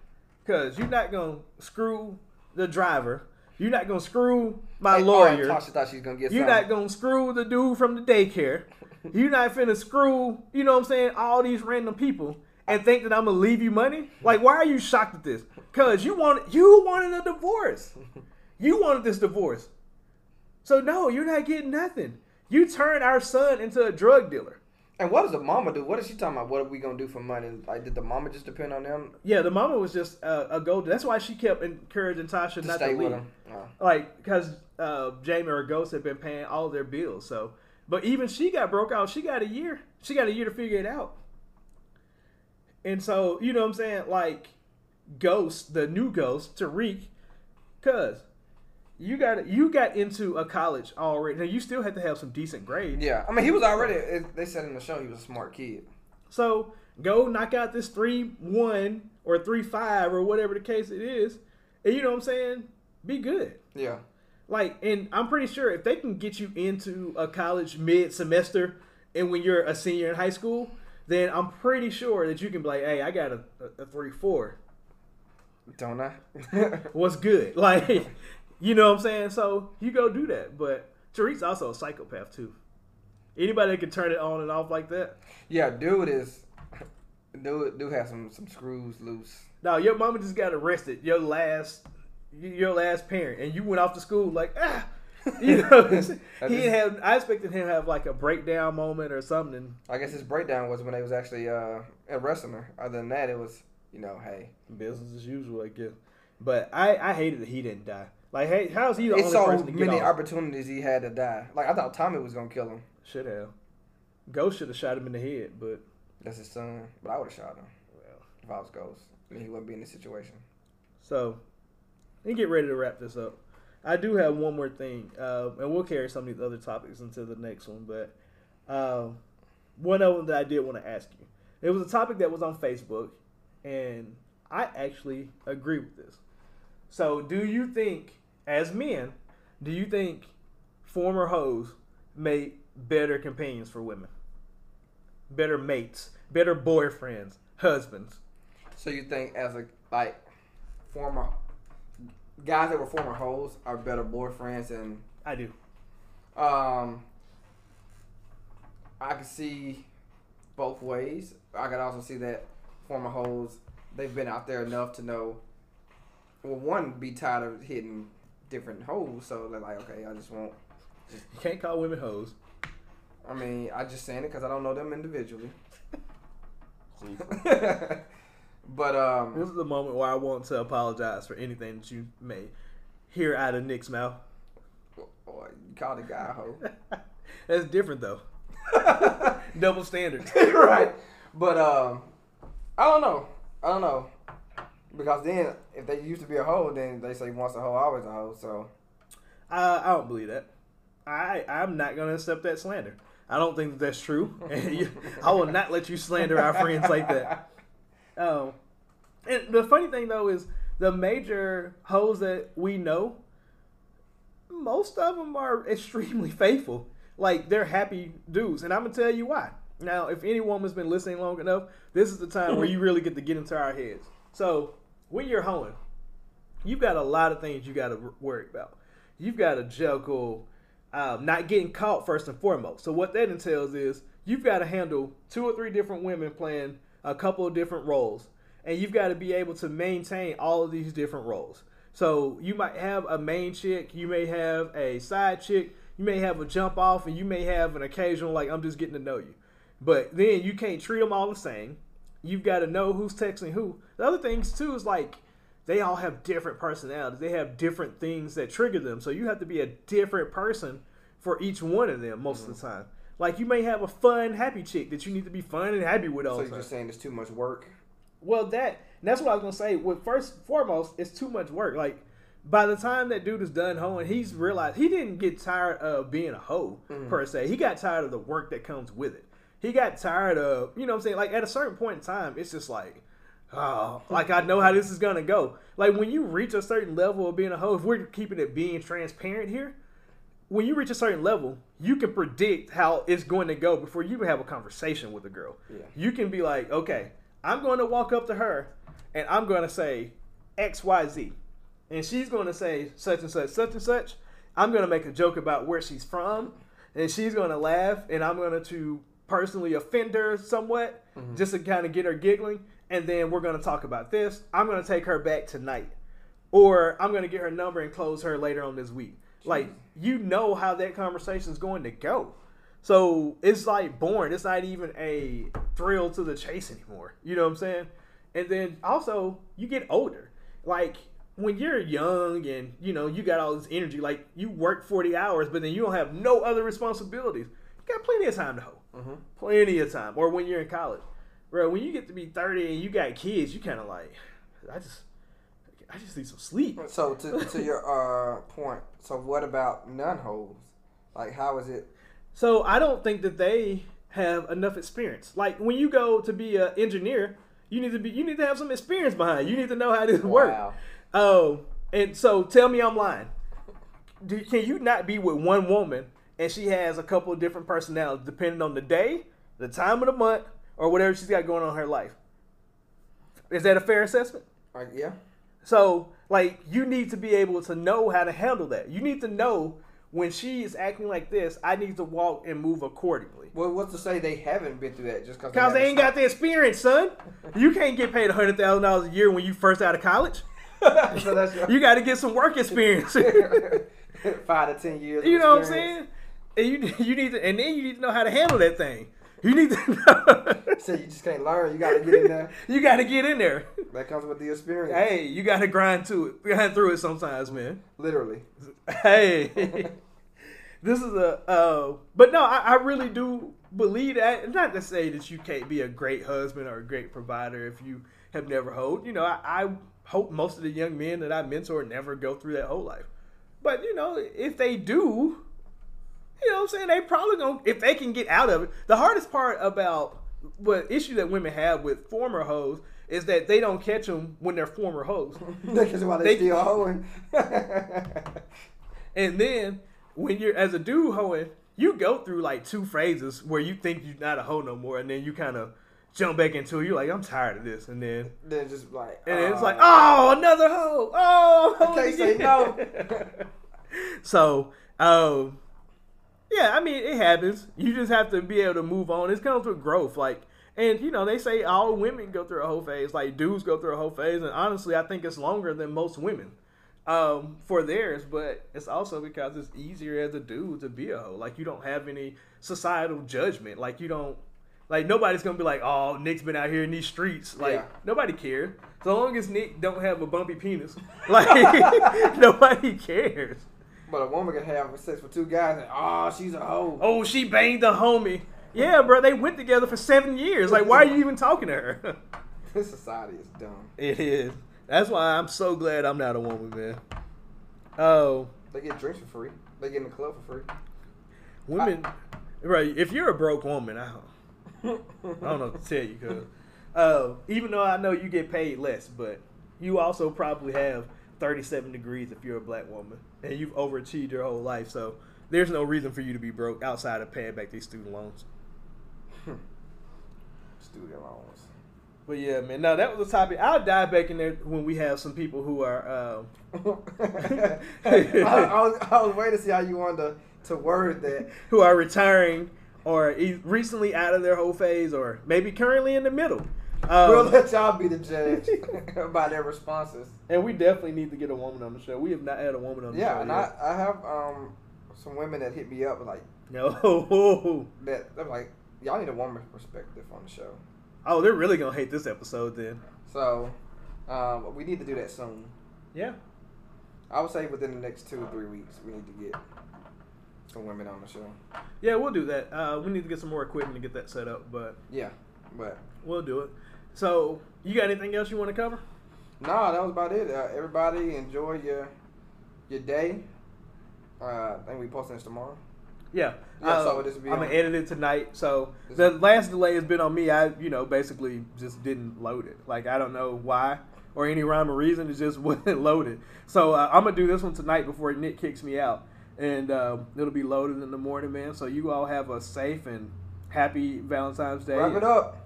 because you're not gonna screw the driver. You're not gonna screw my Hey, oh, lawyer. Tasha thought she was gonna get. You're something. not gonna screw the dude from the daycare. You're not finna screw, you know what I'm saying, all these random people and think that I'm gonna leave you money. Like, why are you shocked at this? Cause you want you wanted a divorce. You wanted this divorce. So no, you're not getting nothing. You turned our son into a drug dealer. And what does the mama do? What is she talking about? What are we gonna do for money? Like, did the mama just depend on them Yeah, the mama was just uh, a gold. That's why she kept encouraging Tasha to not stay to with leave. them? Oh. like because uh, Jamie or Ghost had been paying all their bills. So, but even she got broke out. She got a year. She got a year to figure it out. And so you know what I'm saying, like Ghost, the new Ghost, Tariq, cause you got you got into a college already. Now you still had to have some decent grades. Yeah, I mean, he was already. They said in the show he was a smart kid. So go knock out this three one or three five or whatever the case it is, and you know what I'm saying. Be good. Yeah, Like, and I'm pretty sure if they can get you into a college mid semester and when you're a senior in high school, then I'm pretty sure that you can be like, hey, I got a, a, a 3 4. don't I? What's good? Like, you know what I'm saying? So you go do that. But Tariq's also a psychopath, too. Anybody that can turn it on and off like that. yeah, dude is. Dude, dude has some some screws loose. No, your mama just got arrested. Your last, your last parent, and you went off to school like ah, you know. he just- had. I expected him to have like a breakdown moment or something. I guess his breakdown was when they was actually uh, arresting her. Other than that, it was you know, hey, Business as usual, I guess. But I, I hated that he didn't die. Like, hey, how's he the it's only so person to get many off? opportunities he had to die. Like I thought Tommy was gonna kill him. Should have. Ghost should have shot him in the head, but That's his son, but I would have shot him well. if I was Ghost. And he wouldn't be in this situation. So, and get ready to wrap this up. I do have one more thing, uh, and we'll carry some of these other topics into the next one. But um, one of them that I did want to ask you, it was a topic that was on Facebook, and I actually agree with this. So, do you think, as men, do you think former hoes make better companions for women, better mates, better boyfriends, husbands? So you think as a like former guys that were former hoes are better boyfriends and I do. um I can see both ways. I could also see that former hoes they've been out there enough to know well one be tired of hitting different hoes so they're like okay I just want You can't call women hoes. I mean I just saying it because I don't know them individually but um This is the moment where I want to apologize for anything that you may hear out of Nick's mouth. boy, you called a guy a hoe That's different though. Double standards. right. But um, I don't know. I don't know because then if they used to be a hoe, then they say once a hoe, always a hoe. So I, I don't believe that. I I'm not gonna accept that slander. I don't think that that's true. You, I will not let you slander our friends like that. Um, and the funny thing though is the major hoes that we know, most of them are extremely faithful. Like they're happy dudes, and I'm gonna tell you why. Now, if any woman's been listening long enough, this is the time where you really get to get into our heads. So when you're hoeing, you've got a lot of things you got to worry about. You've got to juggle um, not getting caught first and foremost. So what that entails is you've got to handle two or three different women playing a couple of different roles, and you've got to be able to maintain all of these different roles. So you might have a main chick, you may have a side chick, you may have a jump off, and you may have an occasional like I'm just getting to know you. But then you can't treat them all the same. You've got to know who's texting who. The other things too is like they all have different personalities. They have different things that trigger them. So you have to be a different person for each one of them most of the mm-hmm. time. Like you may have a fun, happy chick that you need to be fun and happy with all so the you're time. just saying it's too much work. Well, that that's what I was gonna say. With first foremost, it's too much work. Like by the time that dude is done hoeing, he's realized he didn't get tired of being a hoe mm-hmm. per se. He got tired of the work that comes with it. He got tired of, you know what I'm saying? Like at a certain point in time, it's just like, oh, like I know how this is gonna go. Like when you reach a certain level of being a hoe, if we're keeping it being transparent here, when you reach a certain level, you can predict how it's going to go before you even have a conversation with a girl. Yeah. You can be like, okay, I'm going to walk up to her and I'm going to say X, Y, Z. And she's going to say such and such, such and such. I'm going to make a joke about where she's from. And she's going to laugh. And I'm going to personally offend her somewhat mm-hmm. just to kind of get her giggling. And then we're going to talk about this. I'm going to take her back tonight. Or I'm going to get her number and close her later on this week. Like, you know how that conversation is going to go. So it's like boring. It's not even a thrill to the chase anymore. You know what I'm saying? And then also, you get older. Like, when you're young and, you know, you got all this energy, like, you work 40 hours, but then you don't have no other responsibilities. You got plenty of time to hoe. Mhm. Plenty of time. Or when you're in college. Bro, when you get to be 30 and you got kids, you kind of like, I just, I just need some sleep. So to to your uh point, so what about nun holes? Like how is it? So I don't think that they have enough experience. Like when you go to be an engineer, you need to be you need to have some experience behind. You You need to know how this works. Wow. Oh, and so tell me I'm lying. Do, can you not be with one woman and she has a couple of different personalities depending on the day, the time of the month, or whatever she's got going on in her life? Is that a fair assessment? Like yeah. So, like, you need to be able to know how to handle that. You need to know when she is acting like this, I need to walk and move accordingly. Well, what's to say they haven't been through that just because Because they ain't got the experience, son. You can't get paid $100,000 a year when you first out of college. so that's You got to get some work experience. five to ten years. you know what I'm saying? And you, you need to, and then you need to know how to handle that thing. You need to know. So you just can't learn. You got to get in there. you got to get in there. That comes with the experience. Hey, you got to grind to it, grind through it sometimes, man. Literally. hey, this is a. Uh, but no, I, I really do believe that. Not to say that you can't be a great husband or a great provider if you have never hoed. You know, I, I hope most of the young men that I mentor never go through that whole life. But you know, if they do, you know what I'm saying? They probably gonna if they can get out of it. The hardest part about what issue that women have with former hoes is that they don't catch them when they're former hoes. That's why they, They- still hoeing. And then when you're as a dude hoeing, you go through like two phases where you think you're not a hoe no more, and then you kind of jump back into it. You're like, I'm tired of this, and then then just like. and then it's uh, like, oh, another hoe. Oh, I can't say no. so, um, yeah, I mean, it happens. You just have to be able to move on. It comes with growth, like. And you know they say all women go through a whole phase, like dudes go through a whole phase, and honestly, I think it's longer than most women um, for theirs. But it's also because it's easier as a dude to be a hoe. Like you don't have any societal judgment. Like you don't, like nobody's gonna be like, oh, Nick's been out here in these streets. Like Yeah. nobody cares. So long as Nick don't have a bumpy penis, like nobody cares. But a woman can have sex with two guys and oh, she's a hoe. Oh, she banged a homie. Yeah, bro, they went together for seven years. Like, why are you even talking to her? This society is dumb. it is. That's why I'm so glad I'm not a woman, man. Oh, They get drinks for free. They get in the club for free. women, right? If you're a broke woman, I don't, I don't know what to tell you, cause uh, even though I know you get paid less, but you also probably have 37 degrees if you're a black woman, and you've overachieved your whole life. So there's no reason for you to be broke outside of paying back these student loans. Student loans. But yeah, man, no, that was a topic. I'll dive back in there when we have some people who are. Um, I, I was, I was waiting to see how you wanted to, to word that. who are retiring or recently out of their whole phase or maybe currently in the middle. Um, we'll let y'all be the judge by their responses. and we definitely need to get a woman on the show. We have not had a woman on the Yeah, show and I, I have um some women that hit me up like. No. that. They're like, y'all need a woman perspective on the show. Oh, they're really gonna hate this episode then. So um, we need to do that soon. Yeah. I would say within the next two or three weeks, we need to get some women on the show. Yeah, we'll do that. Uh, we need to get some more equipment to get that set up, but Yeah, but we'll do it. So, you got anything else you want to cover? no, that was about it. Uh, everybody enjoy your your day. Uh, I think we posting this tomorrow. Yeah. Yeah, so Uh, this will be I'm on- gonna edit it tonight. So This- the last delay has been on me. I, you know, basically just didn't load it. Like I don't know why or any rhyme or reason. It just wasn't loaded. So uh, I'm gonna do this one tonight before Nick kicks me out, and um, it'll be loaded in the morning, man. So you all have a safe and happy Valentine's Day. Wrap it up.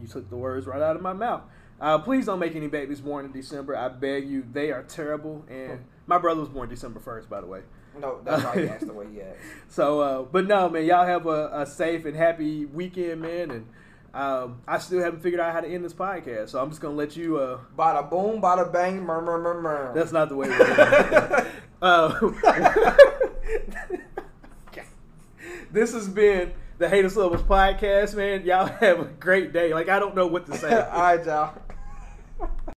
You took the words right out of my mouth. Uh, please don't make any babies born in December. I beg you. They are terrible. And my brother was born December 1st, by the way. No, that's he the way he. So, uh, but no, man, y'all have a, a safe and happy weekend, man. And um, I still haven't figured out how to end this podcast. So I'm just going to let you. Uh, Bada boom, bada bang, murmur, murmur. that's not the way we're doing uh, This has been the Haters Lovers podcast, man. Y'all have a great day. Like I don't know what to say. All right, y'all.